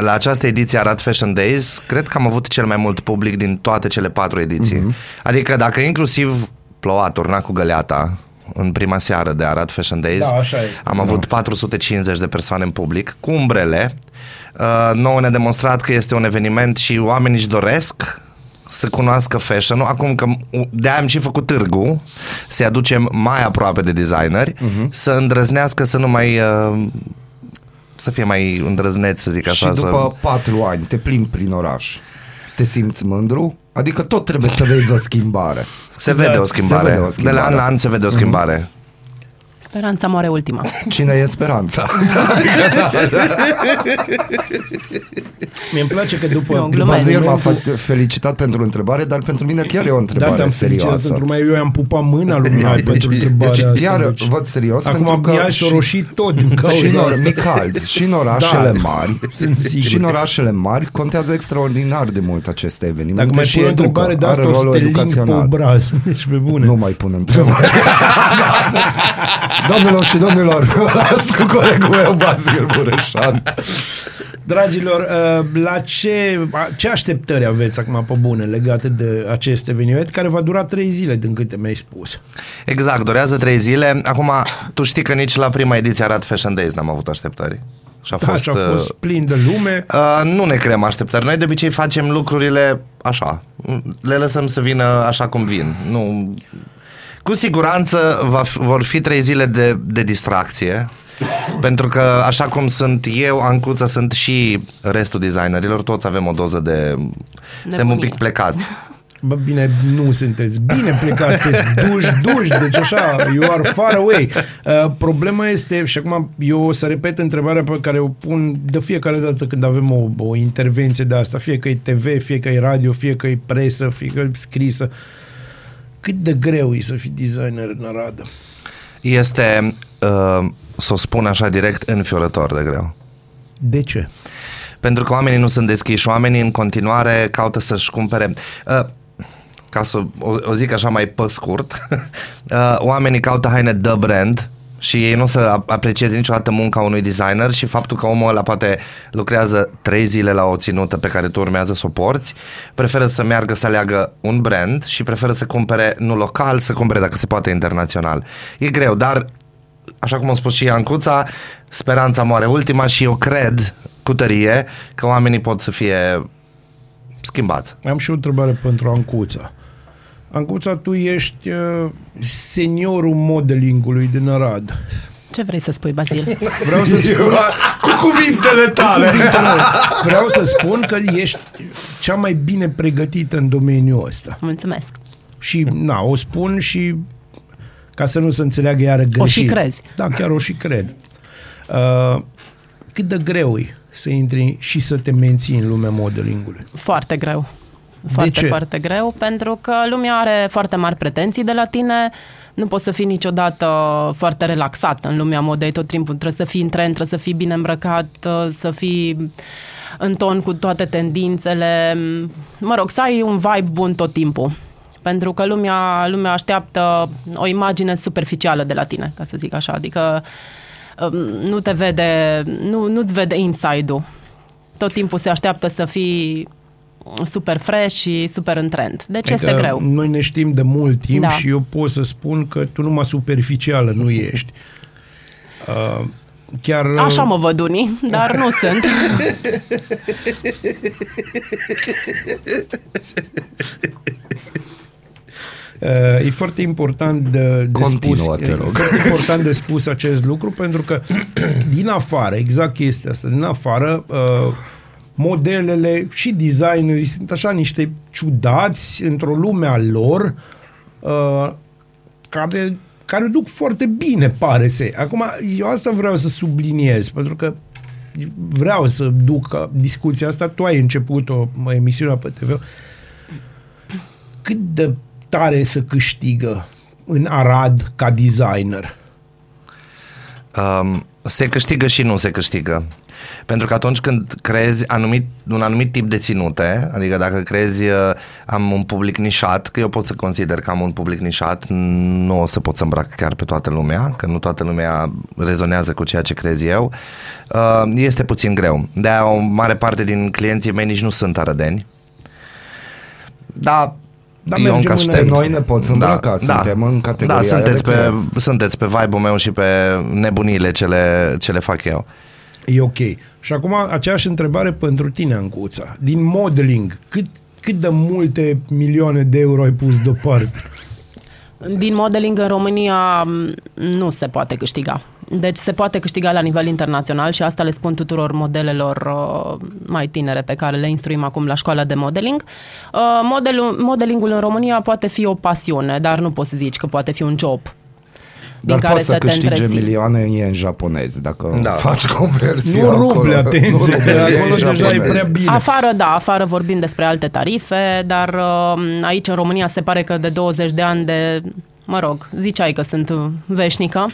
la această ediție Arad Fashion Days, cred că am avut cel mai mult public din toate cele patru ediții. Mm-hmm. Adică dacă inclusiv ploua, turna cu găleata în prima seară de Arad Fashion Days, Da, așa este. am avut 450 de persoane în public cu umbrele. Uh, nouă ne-a demonstrat că este un eveniment și oamenii își doresc să cunoască fashion Acum că de am și făcut târgu, să-i aducem mai aproape de designeri, uh-huh. să îndrăznească să nu mai... Uh, să fie mai îndrăzneți, să zic așa. și după patru ani te plimbi prin oraș. Te simți mândru? Adică tot trebuie să vezi o schimbare. să... Se vede o schimbare. Se vede o schimbare. De la an la an se vede o schimbare. Speranța moare ultima. Cine e speranța? [LAUGHS] Mie îmi place că după... Nu, glumesc. Bazil m-a evenimentul- fa- felicitat pentru întrebare, dar pentru mine chiar e o Da, întrebare te-am felicitat serioasă. pentru mai eu i-am pupat mâna lui Mihai pentru întrebarea deci, asta. iar deci. văd serios Acum pentru că Mihai s-a roșit tot din cauza și în, or- asta. Micald, și în orașele Da, mari [LAUGHS] sunt sigur. și în orașele mari contează extraordinar de mult aceste evenimente Dacă mai și pun o educă, întrebare de are asta, o să rolul te ling pe educațional. obraz. [LAUGHS] Deci pe bune. Nu mai pun întrebări. Domnilor și domnilor, vă las cu colegul meu Bazil Bureșan. Dragilor, uh, la ce, a- ce așteptări aveți acum pe bune legate de acest eveniment care va dura trei zile din câte mi-ai spus? Exact, durează trei zile. Acum, tu știi că nici la prima ediție Arad Fashion Days n-am avut așteptări. Și a Da, fost, și a fost uh, plin de lume. Uh, nu ne creăm așteptări. Noi de obicei facem lucrurile așa. Le lăsăm să vină așa cum vin. Nu... Cu siguranță va f- vor fi trei zile de, de distracție. Pentru că așa cum sunt eu, Ancuța, sunt și restul designerilor, toți avem o doză de... Suntem un pic plecați. Bă, bine, nu sunteți bine plecați, sunteți duși, duși, deci așa, you are far away. Uh, problema este, și acum eu o să repet întrebarea pe care o pun de fiecare dată când avem o, o intervenție de asta, fie că e TV, fie că e radio, fie că e presă, fie că e scrisă. Cât de greu e să fii designer în Arad? Este uh, să o spun așa direct, înfiorător de greu. De ce? Pentru că oamenii nu sunt deschiși, oamenii în continuare caută să-și cumpere... Uh, ca să o, o zic așa mai pe scurt, [LAUGHS] uh, oamenii caută haine de brand și ei nu o să ap- aprecieze niciodată munca unui designer și faptul că omul ăla poate lucrează trei zile la o ținută pe care tu urmează să o porți, preferă să meargă să aleagă un brand și preferă să cumpere nu local, să cumpere dacă se poate internațional. E greu, dar așa cum a spus și Iancuța, speranța moare ultima și eu cred cu tărie că oamenii pot să fie schimbați. Am și o întrebare pentru Ancuța. Ancuța, tu ești uh, seniorul modelingului din Arad. Ce vrei să spui, Bazil? Vreau să spun, Cu cuvintele tale! vreau să spun că ești cea mai bine pregătită în domeniul ăsta. Mulțumesc. Și, na, o spun și ca să nu se înțeleagă iară greșit. O și crezi. Da, chiar o și cred. Uh, cât de greu e să intri și să te menții în lumea modelingului? Foarte greu. Foarte, ce? foarte greu, pentru că lumea are foarte mari pretenții de la tine, nu poți să fii niciodată foarte relaxat în lumea modei, tot timpul trebuie să fii în trend, trebuie să fii bine îmbrăcat, să fii în ton cu toate tendințele, mă rog, să ai un vibe bun tot timpul. Pentru că lumea, lumea așteaptă o imagine superficială de la tine, ca să zic așa, adică um, nu te vede, nu, nu-ți vede inside-ul. Tot timpul se așteaptă să fii super fresh și super în trend. Deci este Adică greu. Noi ne știm de mult timp Da. și eu pot să spun că tu numai superficială nu ești. Uh, chiar uh, Așa mă văd unii, dar nu sunt. Uh, e foarte important de, de Continuă, spus, te e rog. foarte important de spus acest lucru pentru că [CLEARS THROAT] din afară, exact chestia asta, din afară uh, modelele și designerii sunt așa niște ciudați într-o lume a lor uh, care, care duc foarte bine, pare să. Acum, eu asta vreau să subliniez, pentru că vreau să duc discuția asta. Tu ai început-o, emisiunea pe TV. Cât de tare să câștigă în Arad ca designer? Um, se câștigă și nu se câștigă. Pentru că atunci când creezi anumit, un anumit tip de ținute, adică dacă crezi uh, am un public nișat, că eu pot să consider că am un public nișat, nu o să pot să îmbrac chiar pe toată lumea, că nu toată lumea rezonează cu ceea ce crezi eu, uh, este puțin greu. De-aia o mare parte din clienții mei nici nu sunt arădeni. Da, Dar eu mergem încă înainte. aștept. Noi ne poți îmbrăca, suntem în categoria Da, sunteți de pe, clienți. sunteți pe vibe-ul meu și pe nebuniile ce le, ce le fac eu. E ok. Și acum aceeași întrebare pentru tine, Ancuța. Din modeling, cât, cât de multe milioane de euro ai pus deoparte? Din modeling în România m, nu se poate câștiga. Deci se poate câștiga la nivel internațional și asta le spun tuturor modelelor uh, mai tinere pe care le instruim acum la școala de modeling. Uh, modelul, modelingul în România poate fi o pasiune, dar nu poți să zici că poate fi un job din Dar care poți să să te câștige întreții. milioane e în japonez, dacă Da. faci conversia Nu ruble, acolo. atenție, Nu că ruble, acolo e deja e japonez. prea bine. Afară, da, afară vorbim despre alte tarife, dar uh, aici în România se pare că de 20 de ani de, mă rog, ziceai că sunt uh, veșnică,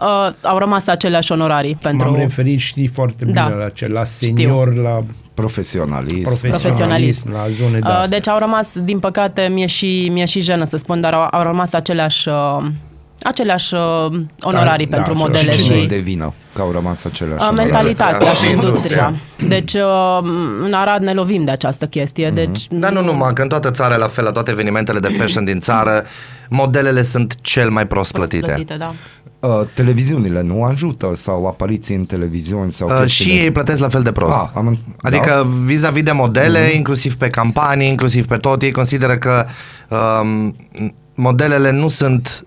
uh, au rămas aceleași onorarii pentru... M-am referit, știi foarte bine Da. la ce, la senior, la Profesionalist. profesionalism, la zone de Uh, astea. deci au rămas, din păcate, mi-e și, mi-e și jenă să spun, dar au, au rămas aceleași, uh, aceleași uh, onorarii Da, pentru da, modele Și și... cine e de vină că au rămas aceleași Uh, onorarii? mentalitatea și Industria. industria. Deci, uh, în Arad ne lovim de această chestie. Deci, Dar nu numai, că în toată țara, la fel, la toate evenimentele de fashion din țară, modelele sunt cel mai prost plătite. plătite, da. Uh, televiziunile nu ajută sau apariții în televiziuni sau Uh, chestii și de- ei plătesc la fel de prost. Ah, am, înț- Adică da. vis-a-vis de modele, mm-hmm. inclusiv pe campanii, inclusiv pe tot, ei consideră că um, modelele nu sunt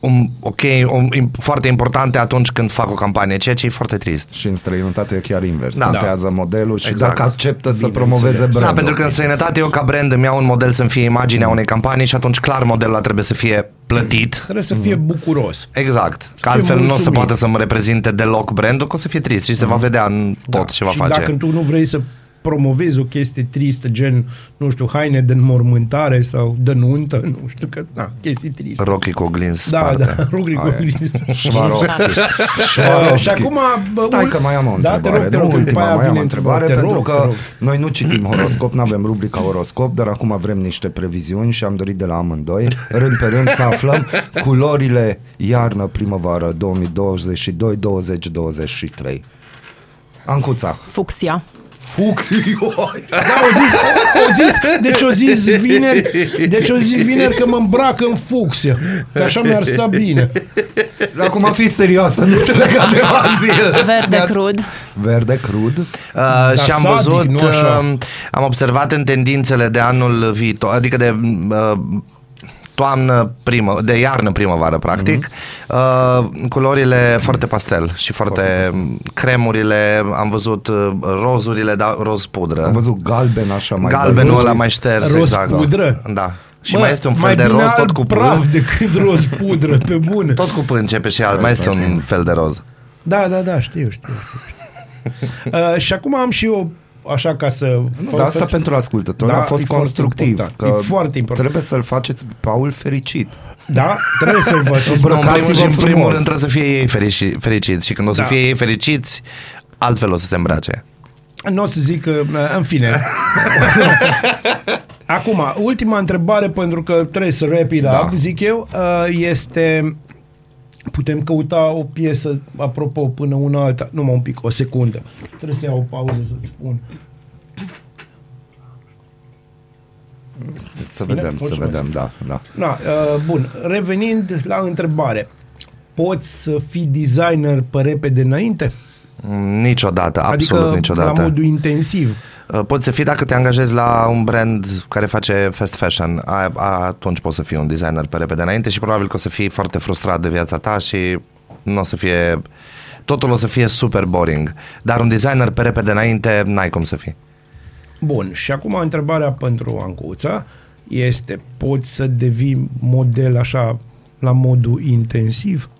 um, ok, um, im- foarte importante atunci când fac o campanie, ceea ce e foarte trist. Și în străinătate e chiar invers. Da. Da. Contează modelul și Exact. dacă acceptă să Bineînțeles. promoveze brandul. Da, pentru că în străinătate eu ca brand îmi iau un model să-mi fie imaginea unei campanii și atunci clar modelul ăla trebuie să fie plătit. Trebuie să fie bucuros. Exact. Că fie altfel nu o să mulțumit. poate să-mi reprezinte deloc brandul, că o să fie trist și se va vedea în tot ce va și face. dacă tu nu vrei să promovezi o chestie tristă, gen, nu știu, haine de înmormântare sau de nuntă, [LAUGHS] nu știu, că, da, chestii triste. Rocky cu oglinzi Da, sparte. da, [LAUGHS] Rugri Aia e. cu Șvarovski. Uh, [LAUGHS] Șvarovski. și acum... bă, Stai ul- că mai am o Da, te întrebare. rog, te nu rog, că după ultima, aia mai am vine o întrebare, Te pentru rog, că te rog. noi nu citim horoscop, nu avem rubrica horoscop, dar acum vrem niște previziuni și am dorit de la amândoi, rând pe rând, să aflăm culorile iarnă-primăvară 2022-2023. Ancuța. Fucsia. Fux. [LAUGHS] Da, o zis, o zis, deci o zis vineri, deci o zis vineri că mă îmbrac în fucsia, că așa mi-ar sta bine. Acum fi serioasă, nu te lega de Bazil. Verde Ne-ați- crud. Verde crud. Uh, și am sadic, văzut, nu așa. uh, am observat în tendințele de anul viitor, adică de uh, toamnă, primă, de iarnă, primăvară, practic, uh, culorile foarte pastel și foarte, cremurile, am văzut uh, rozurile, da, roz pudră. Am văzut galben așa mai Galbenul roz. ăla mai șters, roz exact. pudră? Da. Și Bă, mai este un fel mai de bine roz tot alb cu praf pânz. decât roz pudră, pe bune. [LAUGHS] Tot cu pânz începe și alt. Mai este un fel de roz. Da, da, da, știu, știu. știu. [LAUGHS] uh, și acum am și eu, așa ca să... Nu, dar asta pentru ascultători Da, a fost e foarte constructiv. important. Că E foarte important. Trebuie să-l faceți pe Paul fericit. Da, trebuie să-l faceți. Nu, în primul, Îmbrăcați-vă și în primul frumos. rând trebuie să fie ei ferici, fericiți și când o să Da. fie ei fericiți, altfel o să se îmbrace. Nu o să zic că, în fine. [LAUGHS] Acum, ultima întrebare, pentru că trebuie să wrap it Da. up, zic eu, uh, este... Putem căuta o piesă, apropo, până una alta. Numai un pic, o secundă. Trebuie să iau o pauză să-ți spun. Să Bine, vedem, să mulțumesc. vedem, da, da. Na, uh, bun, revenind la întrebare. Poți să fii designer pe repede înainte? Mm, Niciodată, absolut adică niciodată. la modul intensiv. Uh, Poți să fii dacă te angajezi la un brand care face fast fashion, a, a, atunci poți să fii un designer pe repede înainte și probabil că o să fii foarte frustrat de viața ta și nu o să fie, totul o să fie super boring. Dar un designer pe repede înainte, n-ai cum să fii. Bun, și acum întrebarea pentru Ancuța este, poți să devii model așa la modul intensiv?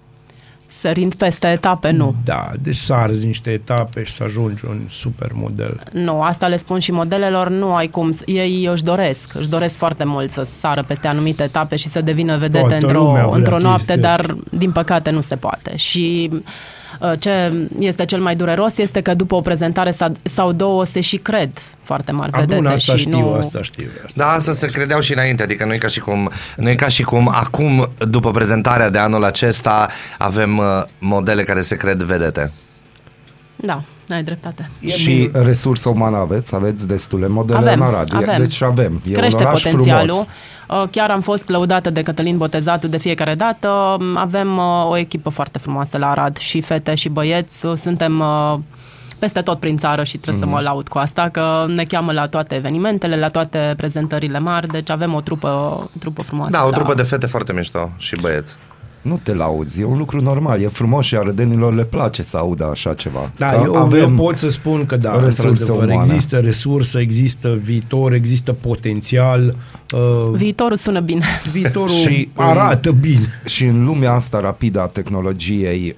Sărind peste etape, nu. Da, deci să arzi niște etape și să ajungi un super model. Nu, asta le spun și modelelor, nu ai cum. să- Ei își doresc, își doresc foarte mult să sară peste anumite etape și să devină vedete Toată lumea într-o, vrea într-o noapte, chestia. dar din păcate nu se poate. Și uh, ce este cel mai dureros este că după o prezentare sa- sau două se și cred foarte mari A, bun, vedete asta și știu, nu... asta știu. Asta. Da, asta se credeau și înainte, adică nu e ca și cum, nu e ca și cum acum, după prezentarea de anul acesta, avem uh, modele care se cred vedete. Da, ai dreptate. E și bine. resursă umană aveți? Aveți destule modele Avem, în Arad. E- avem. Deci avem. E Crește un oraș potențialul. Frumos. Uh, Chiar am fost lăudată de Cătălin Botezatu de fiecare dată. Avem uh, o echipă foarte frumoasă la Arad, și fete și băieți. Uh, Suntem uh, peste tot prin țară și trebuie Mhm. să mă laud cu asta, că ne cheamă la toate evenimentele, la toate prezentările mari, deci avem o trupă, o trupă frumoasă. Da, o la- trupă de fete foarte mișto și băieți. Nu te lauzi, e un lucru normal, e frumos și arădenilor le place să audă așa ceva. Da, Că eu, eu pot să spun că da, resurse într-adevăr, umane. există resursă, există viitor, există potențial, uh, Viitorul sună bine. viitorul Și, și, um, arată bine. Și în lumea asta rapidă a tehnologiei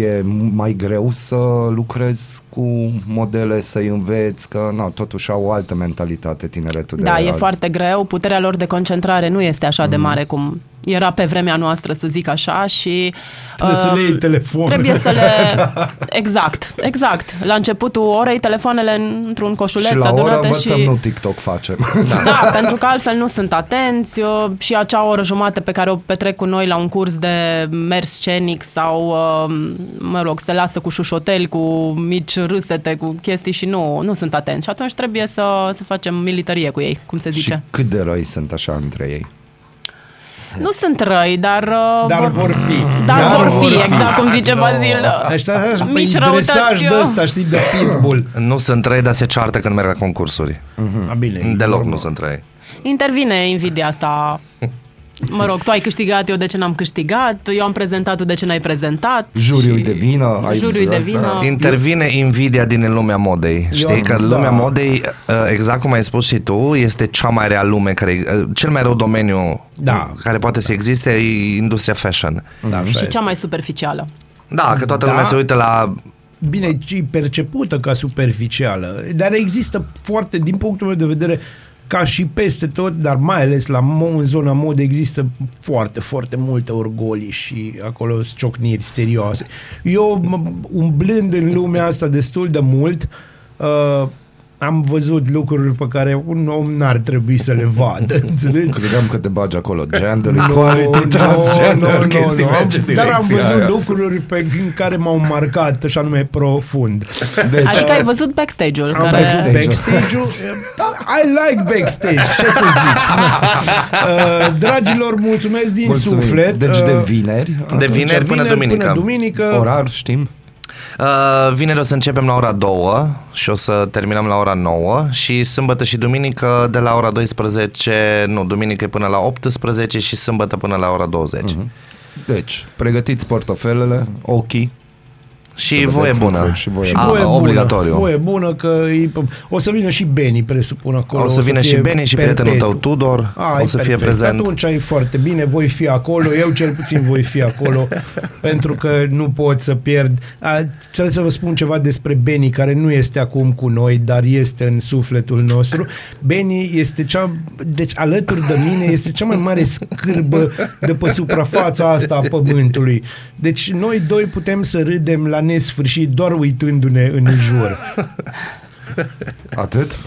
e mai greu să lucrezi cu modele, să-i înveți, că na, totuși au o altă mentalitate tineretul de Da, e azi. foarte greu. Puterea lor de concentrare nu este așa de Mhm. mare cum era pe vremea noastră, să zic așa, și... Trebuie să le iei um, telefon. Trebuie să le... [LAUGHS] Exact, exact. La începutul orei, telefoanele într-un coșuleț Și la oră adunate învățăm, și... nu TikTok facem. [LAUGHS] Da, pentru că altfel nu sunt atenți uh, și acea oră jumate pe care o petrec cu noi la un curs de mers scenic sau, uh, mă rog, se lasă cu șușotel, cu mici râsete, cu chestii și nu, nu sunt atenți. Și atunci trebuie să, să facem militarie cu ei, cum se și zice. cât de răi sunt așa între ei. Nu sunt răi, dar... uh, Dar vor fi. Dar vor fi, exact cum zice Bazil. Ăștia așa, Mici Mici răutăți, dresaj de eu. ăsta, știi, de pitbull. Nu sunt trei, dar se ceartă când merg la concursuri. A, bine, e Deloc normal. nu sunt trei. Intervine invidia asta. [LAUGHS] Mă rog, tu ai câștigat, eu de ce n-am câștigat, eu am prezentat, tu de ce n-ai prezentat. Juriul și- de vină, ai- Juriul de asta- vină. Intervine invidia din lumea modei. Știi am- că da. lumea modei, uh, exact cum ai spus și tu, este cea mai rea lume, care, uh, cel mai rău domeniu Da. care poate să existe e industria fashion. Da, așa și este. cea mai superficială. Da, că toată Da. lumea se uită la bine, ci percepută ca superficială, dar există foarte, din punctul meu de vedere, ca și peste tot, dar mai ales la mo- în zona mod există foarte, foarte multe orgolii și acolo sunt ciocniri serioase. Eu, m- umblând în lumea asta destul de mult, uh, am văzut lucruri pe care un om n-ar trebui să le vadă, [LAUGHS] înțelegi? Credeam că te bagi acolo. [LAUGHS] Gender Nu, equality, nu, transgender, nu, nu, chestii nu. merge în Dar am direcția văzut aia. lucruri pe în care m-au marcat, și anume profund. Deci, Adică ai văzut backstage-ul. Am care... backstage. backstage-ul. I like backstage, ce să zic. [LAUGHS] Uh, Dragilor, mulțumesc din mulțumim. suflet. Deci de Uh, vineri, De atunci, vineri până duminică. Până duminică. orar, știm? Uh, vineri o să începem la ora 2 și o să terminăm la ora 9 și sâmbătă și duminică de la ora 12, nu, duminică e până la 18 și sâmbătă până la ora 20. Mhm. Deci, pregătiți portofelele, ochii, Și Să voie vedeți bună. lucruri și voie Și A, voie bună, obligatoriu. Voie bună că e, o să vină și Beni, presupun acolo. O să vină și fie Beni și prietenul perpetu. tău Tudor, A, o e să fie perfect. prezent. Atunci e foarte bine, voi fi acolo, eu cel puțin voi fi acolo, [LAUGHS] pentru că nu pot să pierd. A, trebuie să vă spun ceva despre Beni, care nu este acum cu noi, dar este în sufletul nostru. Beni este cea, deci alături de mine, este cea mai mare scârbă de pe suprafața asta a pământului. Deci noi doi putem să râdem la nesfârșit doar uitându-ne în jur. [LAUGHS] atât?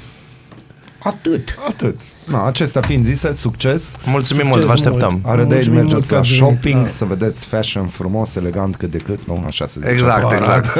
Atât. Atât. Na, acestea fiind zise, succes. Mulțumim Succes mult, vă așteptăm. mult. Are de aici Mulțumim mult mergeți că la ați venit, shopping, da. să vedeți fashion frumos, elegant cât de cât, nu? Așa se zice. Exact, acolo. exact. [LAUGHS]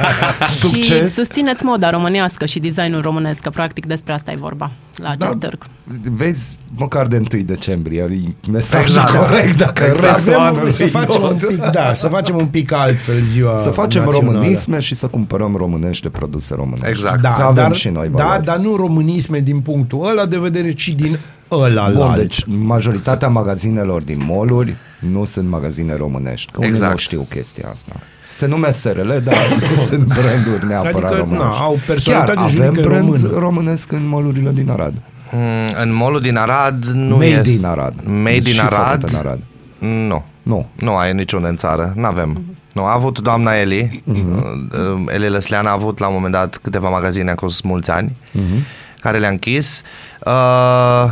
[LAUGHS] Și Succes. susțineți moda românească și designul românesc, că practic despre asta e vorba la acest Da. târg. Vezi, măcar de 1 decembrie, e mesajul Exact. corect, dacă Exact. Să, restul avem, anului să facem un pic, da, să facem un pic altfel ziua Să facem națională. românisme și să cumpărăm românești de produse românești. Exact. Da, Că avem dar, și noi da, valori. dar nu românisme din punctul ăla de vedere, ci din ăla la Bun, alt. deci majoritatea magazinelor din mall nu sunt magazine românești, că unii Exact. nu știu chestia asta. Se numesc SRL, dar [LAUGHS] nu sunt branduri neapărat Adică, românești. na, au Chiar personalitate avem juridică brand română. românesc în molurile din Arad. Mm, În molul din Arad nu Made este... in Arad. Made in Și Arad. făcut în Arad. Nu. Nu. Nu ai niciunde în țară, nu avem. Nu, a avut doamna Eli, Mhm. uh, Eli Lăslean a avut la un moment dat câteva magazine acolo sunt mulți ani, Mhm. care le-a închis. Uh,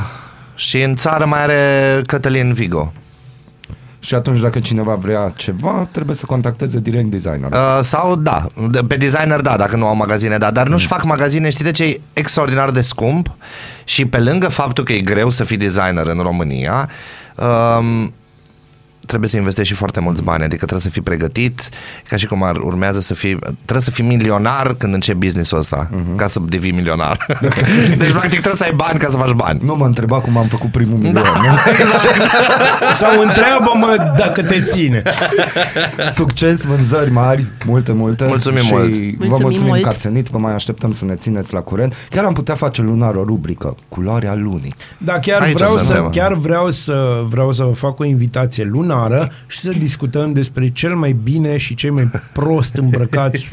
și în țară mai are Cătălin Vigo. Și atunci dacă cineva vrea ceva, trebuie să contacteze direct designerul. Uh, sau da, de- pe designer da, dacă nu au magazine, da, dar nu-și Mm. fac magazine, știi de ce e extraordinar de scump și pe lângă faptul că e greu să fii designer în România, um, trebuie să investești și foarte mulți bani, adică trebuie să fii pregătit, ca și cum ar urmează să fii, trebuie să fii milionar când începi business-ul ăsta, Mhm. ca să devii milionar. [LAUGHS] [LAUGHS] deci, practic, trebuie să ai bani ca să faci bani. Nu mă întreba cum am făcut primul milion. Da. nu? [LAUGHS] Sau întreabă-mă dacă te ține. Succes, vânzări mari, multe, multe. Mulțumim și mult. vă Mulțumim mulțumim mult. că ați venit, vă mai așteptăm să ne țineți la curent. Chiar am putea face lunar o rubrică, culoarea lunii. Da, chiar Aici vreau, să, suntem. chiar vreau să vreau să vă fac o invitație lunară și să discutăm despre cel mai bine și cei mai prost îmbrăcați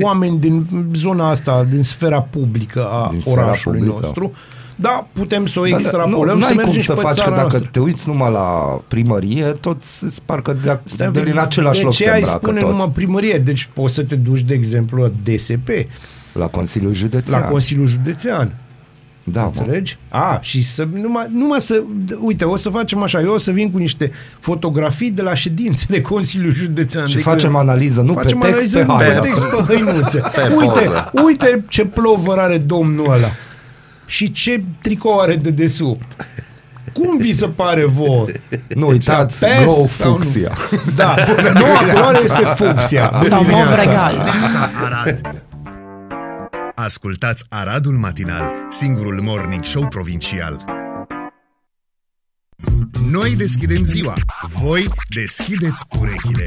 oameni din zona asta, din sfera publică a Din sfera orașului publică. nostru. Da, putem să o Dar extrapolăm, nu, să n-ai mergem cum și să pe faci, că țara dacă noastră. te uiți numai la primărie, toți îți parcă de, Stai, de, din același de loc ce se ai îmbracă spune toți. numai primărie? Deci poți să te duci, de exemplu, la DSP, La Consiliul Județean. la Consiliul Județean. Da, mă. Înțelegi? A, și să, numai, numai să, uite, o să facem așa, eu o să vin cu niște fotografii de la ședințele [LAUGHS] Consiliului Județean. Și de facem exemplu. analiză, nu facem pe text, analiză, pe nu haină. pe text, pe [LAUGHS] hăinuțe. uite, poză. uite ce plovăr are domnul ăla. Și ce tricou are de desubt. Cum vi se pare vouă? Nu uitați, Pes Go sau nu? Fuxia. Da, [LAUGHS] noua culoare este fucsia. Sau mov Dimineața. regal. Arad. Ascultați Aradul Matinal, singurul morning show provincial. Noi deschidem ziua, voi deschideți urechile.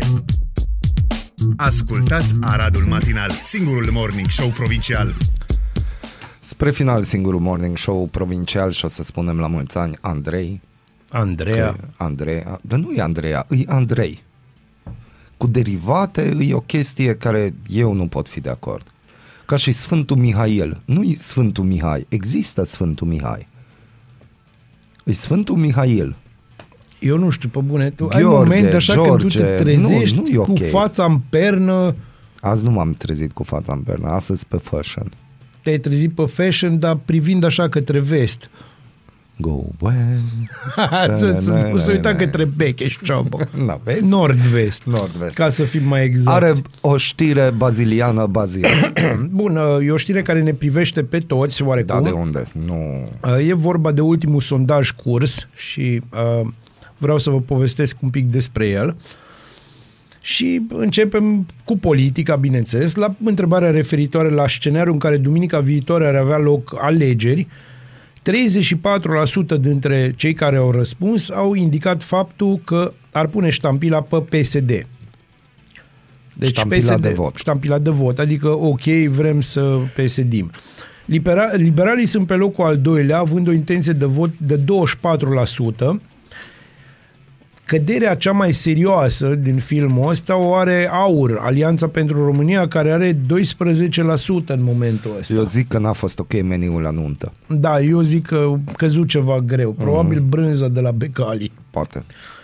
Ascultați Aradul Matinal, singurul morning show provincial. Spre final, singurul morning show provincial și o să spunem la mulți ani Andrei. Andreea. Că Andreea, dar nu e Andreea, e Andrei. Cu derivate e o chestie care eu nu pot fi de acord. Ca și Sfântul Mihail. Nu e Sfântul Mihai, există Sfântul Mihai. E Sfântul Mihail. Eu nu știu, pe bune, tu ai Gheorghe, momente așa când tu te George, trezești nu, nu e cu ok. fața în pernă, Azi nu m-am trezit cu fața în pernă, astăzi pe fashion. Te-ai trezit pe fashion, dar privind așa către vest. Go west. să, să, să uita către Beche și Ciobo. [LAUGHS] Na, vezi? Nord-vest. Nord-vest. Ca să fim mai exact. Are o știre baziliană baziliană. [CLEARS THROAT] Bun, e o știre care ne privește pe toți, oarecum. da, de unde? Nu. E vorba de ultimul sondaj curs și uh, vreau să vă povestesc un pic despre el. Și începem cu politica, bineînțeles, la întrebarea referitoare la scenariul în care duminica viitoare ar avea loc alegeri. 34% dintre cei care au răspuns au indicat faptul că ar pune ștampila pe PSD. Deci Ștampila PSD, de vot. Ștampila de vot, adică ok, vrem să PSD-im. Libera, liberalii sunt pe locul al doilea, având o intenție de vot de 24%. Căderea cea mai serioasă din filmul ăsta o are AUR, Alianța pentru România, care are 12% în momentul ăsta. Eu zic că n-a fost ok meniul la nuntă. Da, eu zic că căzut ceva greu. Probabil Mhm. brânza de la Becali. Poate.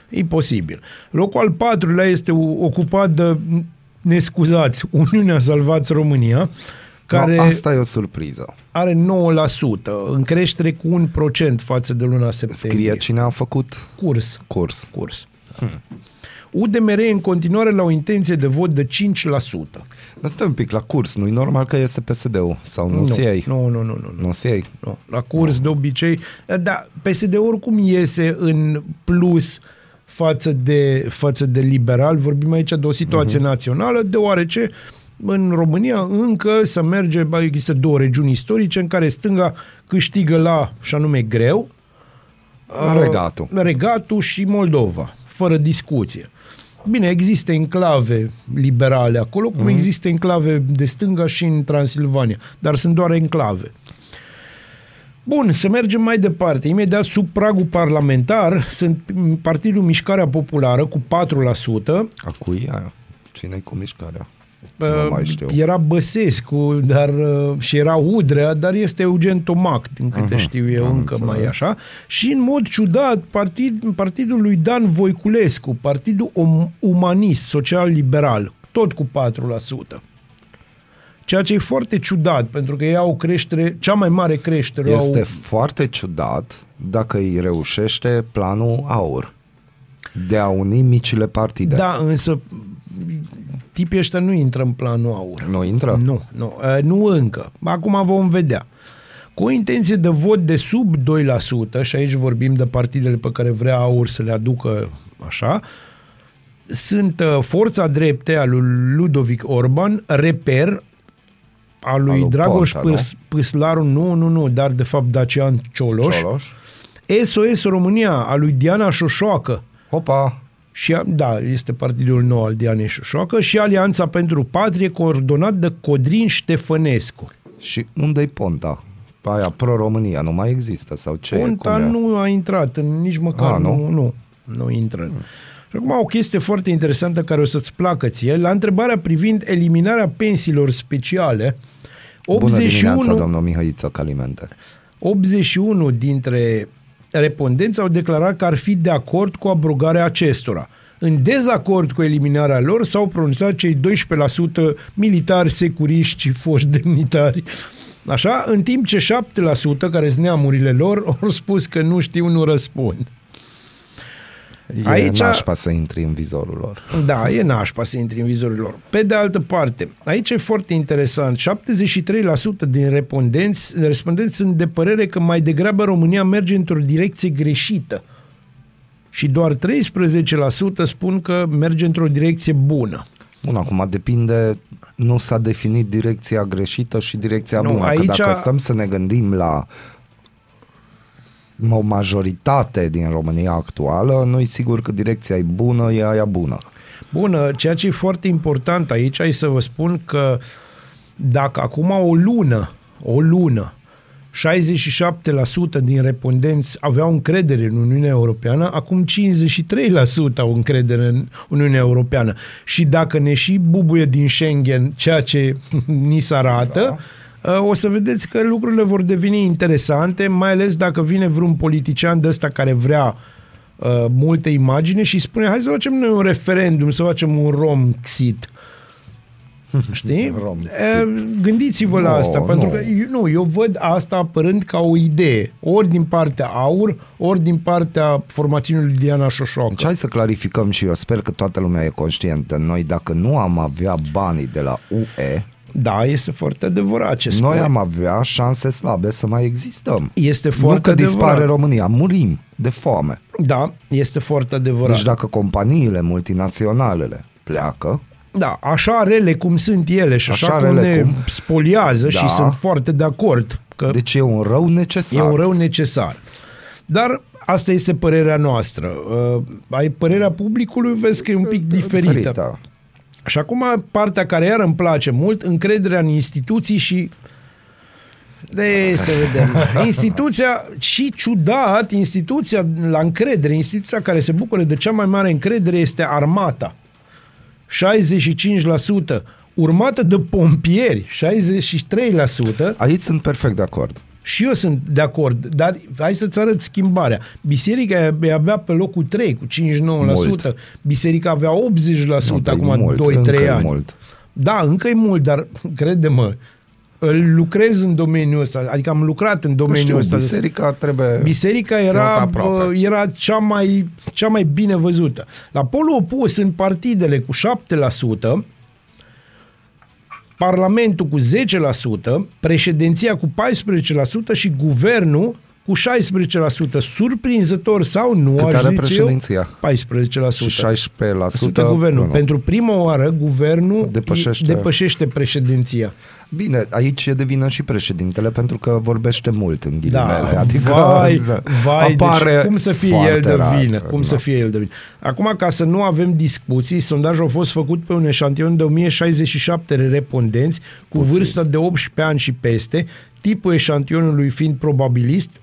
E posibil. Locul al patrulea este o- ocupat de, ne scuzați, Uniunea Salvați România, care No, asta e o surpriză. are 9%, în creștere cu 1% față de luna septembrie. Scrie cine a făcut Curs. curs. Curs. Hmm. UDMR e în continuare la o intenție de vot de 5%. Dar stai un pic, la curs, nu-i normal că iese PSD-ul? Sau nu, se iei? nu, nu, nu, nu, nu. Nu se iei? Nu. La curs, de obicei, da, PSD oricum iese în plus față de, față de liberal. Vorbim aici de o situație uh-huh. națională, deoarece în România încă să merge, ba, există două regiuni istorice în care stânga câștigă la, și anume greu, uh, Regatul. Regatul și Moldova, fără discuție. Bine, există enclave liberale acolo, cum există enclave de stânga și în Transilvania, dar sunt doar enclave. Bun, să mergem mai departe. Imediat sub pragul parlamentar sunt Partidul Mișcarea Populară cu 4%, A cui e aia? Cine-i cu mișcarea? Uh, Nu mai știu. Era Băsescu dar, uh, și era Udrea, dar este Eugen Tomac, din câte Aha, știu eu, am încă mai înțeles. așa. Și în mod ciudat, partid, partidul lui Dan Voiculescu, Partidul Om, Umanist Social-Liberal, tot cu 4%. Ceea ce e foarte ciudat, pentru că ei au o creștere, cea mai mare creștere. Este au, foarte ciudat dacă îi reușește planul AUR de a uni micile partide. da, însă tipii ăștia nu intră în planul aur. Nu intră? Nu, nu, uh, nu încă. Acum vom vedea. Cu o intenție de vot de sub 2%, și aici vorbim de partidele pe care vrea AUR să le aducă așa, sunt uh, Forța Drepte a lui Ludovic Orban, Reper, a lui Al lui Dragoș Ponta, nu? Pâs, Pâslaru, nu, nu, nu, dar de fapt Dacian Cioloș, Cioloș. SOS România, a lui Diana Șoșoacă, Hopa! Și, a- da, este partidul nou al Dianei Șoșoacă și Alianța pentru Patrie, coordonat de Codrin Ștefănescu. Și unde-i Ponta? Aia pro-România nu mai există sau ce? Ponta Cum e? nu a intrat, în, nici măcar A, nu, nu? nu, nu intră. Și acum o chestie foarte interesantă care o să-ți placă ție. La întrebarea privind eliminarea pensiilor speciale, Bună dimineața, 81, domnul Mihăiță Calimente. 81 dintre respondenți au declarat că ar fi de acord cu abrogarea acestora. În dezacord cu eliminarea lor s-au pronunțat cei 12% militari, securiști și foști demnitari. Așa, în timp ce 7% care sunt neamurile lor au spus că nu știu, nu răspund. E Aici- nașpa să intri în vizorul lor. Da, e nașpa să intri în vizorul lor. Pe de altă parte, aici e foarte interesant, 73% din respondenți, respondenți sunt de părere că mai degrabă România merge într-o direcție greșită. Și doar 13% spun că merge într-o direcție bună. Bun, acum depinde, nu s-a definit direcția greșită și direcția Nu, bună. aici- Că dacă stăm să ne gândim la o majoritate din România actuală, nu-i sigur că direcția e bună, e aia bună. Bună, ceea ce e foarte important aici e să vă spun că dacă acum o lună, o lună, 67% din respondenți aveau încredere în Uniunea Europeană, acum 53% au încredere în Uniunea Europeană. Și dacă ne și bubuie din Schengen ceea ce [LAUGHS] ni se arată, da. O să vedeți că lucrurile vor deveni interesante, mai ales dacă vine vreun politician de ăsta care vrea uh, multe imagine și spune hai să facem noi un referendum, să facem un rom xit. [LAUGHS] Știi? Romsit. E, Gândiți-vă la Nu, asta, pentru nu. că eu, nu, eu văd asta apărând ca o idee, ori din partea AUR, ori din partea formațiunii lui Diana Șoșoacă. Deci hai să clarificăm și eu sper că toată lumea e conștientă. Noi dacă nu am avea banii de la UE, Da, este foarte adevărat ce noi spui. am avea șanse slabe să mai existăm. Este nu foarte că adevărat. dispare România, murim de foame. Da, este foarte adevărat. Deci dacă companiile multinaționalele pleacă, Da, așa rele cum sunt ele și așa, Așa cum rele ne cum- spoliază Da. și sunt foarte de acord că deci e un rău necesar. e un rău necesar. Dar asta este părerea noastră. Uh, ai părerea publicului, vezi că e un pic diferită. Diferită. Și acum partea care iar îmi place mult, încrederea în instituții și de să vedem. [LAUGHS] Instituția, și ciudat, instituția la încredere, instituția care se bucură de cea mai mare încredere este armata. 65%, urmată de pompieri, 63%, Aici sunt perfect de acord. Și eu sunt de acord, dar hai să-ți arăt schimbarea. Biserica e abia pe locul 3 cu 59%. Mult. Biserica avea 80% Nu, dar e acum mult, 2-3 încă e ani. mult. Da, încă e mult, dar crede-mă, îl lucrez în domeniul ăsta, adică am lucrat în domeniul Știu, ăsta. biserica trebuie... Biserica ținută era, aproape. bă, era cea, mai, cea mai bine văzută. La polul opus sunt partidele cu 7%, Parlamentul cu 10%, președinția cu 14% și guvernul cu 16%. Surprinzător sau nu, Cât aș are zice președinția? eu, 14%. Și 16% Sută guvernul. nu. Pentru prima oară, guvernul Depășește. depășește președinția. Bine, aici e de vină și președintele pentru că vorbește mult în Da, ghilimele. adică vai, vai, [LAUGHS] apare deci cum să fie foarte el de rar. vină? Cum Da. să fie el de vină? Acum, ca să nu avem discuții, sondajul a fost făcut pe un eșantion de 1067 respondenți cu Puțin. vârsta de 18 ani și peste, tipul eșantionului fiind probabilist,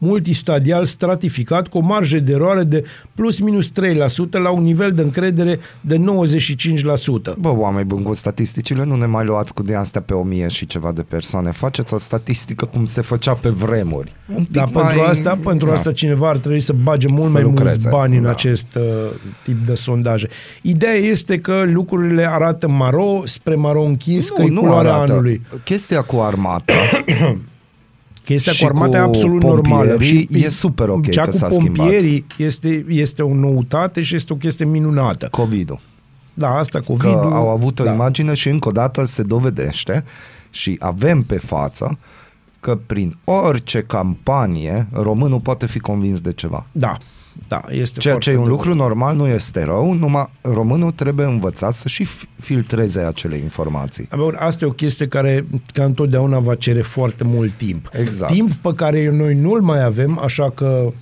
multistadial stratificat cu o marjă de eroare de plus minus 3% la un nivel de încredere de 95%. Bă, oameni buni, cu statisticile nu ne mai luați cu de astea pe o mie și ceva de persoane. Faceți o statistică cum se făcea pe vremuri. Un pic Dar mai... pentru asta, pentru Da. asta cineva ar trebui să bage mult Să mai lucreze, mulți bani în da. acest uh, tip de sondaje. Ideea este că lucrurile arată maro spre maro închis, că e culoarea anului. Chestia cu armata [COUGHS] Chestia Și cu armata e cu absolut normală. pompierii e super ok Cea că cu s-a schimbat. pompierii este, este o noutate și este o chestie minunată. COVID-ul. Da, asta covid Că au avut o da. imagine și încă o dată se dovedește și avem pe față că prin orice campanie românul poate fi convins de ceva. Da, da, este Ceea foarte ce e un bun. lucru normal nu este rău, numai românul trebuie învățat să și fi- filtreze acele informații. Bun, Asta e o chestie care, ca întotdeauna, va cere foarte mult timp. Exact. Timp pe care noi nu-l mai avem, așa că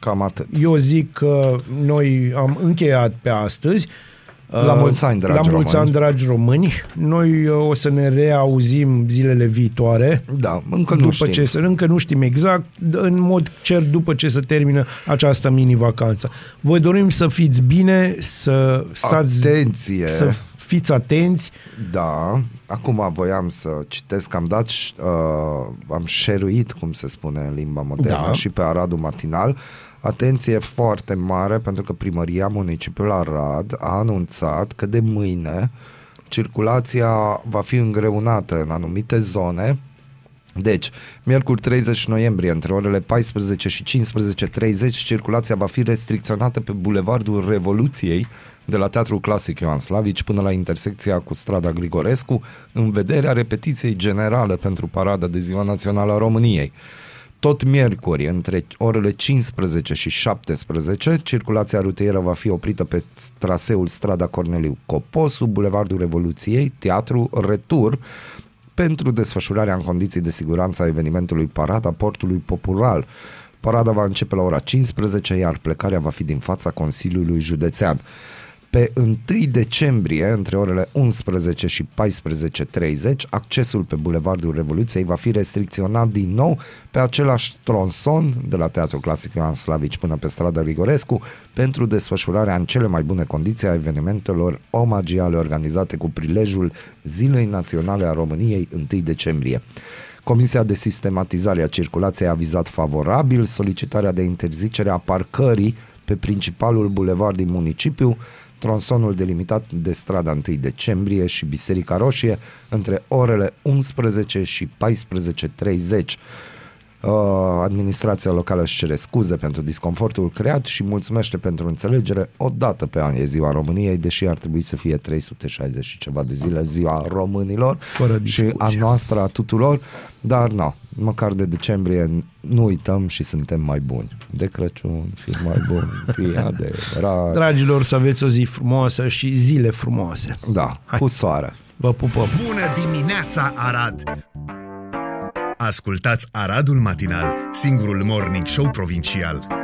Cam atât. eu zic că noi am încheiat pe astăzi. La mulți ani, dragi La mulți români. ani, dragi români. Noi uh, o să ne reauzim zilele viitoare. Da, încă nu după știm. ce să, încă nu știm exact, d- în mod cer după ce se termină această mini-vacanță. Vă dorim să fiți bine, să stați, Atenție! să fiți atenți. Da, acum voiam să citesc, am dat, uh, am șeruit, cum se spune în limba modernă, Da. și pe Aradul Matinal. Atenție foarte mare, pentru că Primăria Municipiului Arad a anunțat că de mâine circulația va fi îngreunată în anumite zone, deci, miercuri 30 noiembrie, între orele 14 și 15.30, circulația va fi restricționată pe Bulevardul Revoluției, de la Teatrul Clasic Ioan Slavici până la intersecția cu strada Grigorescu, în vederea repetiției generale pentru parada de Ziua Națională a României. Tot miercuri, între orele 15 și 17, circulația rutieră va fi oprită pe traseul strada Corneliu Coposu, Bulevardul Revoluției, Teatru, Retur, pentru desfășurarea în condiții de siguranță a evenimentului Parada Portului Popular. Parada va începe la ora 15, iar plecarea va fi din fața Consiliului Județean. Pe 1 decembrie, între orele 11 și 14.30, accesul pe Bulevardul Revoluției va fi restricționat din nou pe același tronson de la Teatrul Clasic Ioan Slavici până pe strada Rigorescu pentru desfășurarea în cele mai bune condiții a evenimentelor omagiale organizate cu prilejul Zilei Naționale a României 1 decembrie. Comisia de sistematizare a circulației a vizat favorabil solicitarea de interzicere a parcării pe principalul bulevard din municipiu, tronsonul delimitat de strada 1 decembrie și Biserica Roșie între orele 11 și 14.30. Uh, administrația locală își cere scuze pentru disconfortul creat și mulțumește pentru înțelegere. O dată pe an e ziua României, deși ar trebui să fie 360 și ceva de zile ziua românilor Fără și a discuție. noastră a tuturor, dar nu, măcar de decembrie nu uităm și suntem mai buni. De Crăciun, fi mai buni, fi [LAUGHS] adevărat. Dragilor, să aveți o zi frumoasă și zile frumoase. Da, cu soare. Vă pupăm! Bună dimineața, Arad! Ascultați Aradul Matinal, singurul morning show provincial.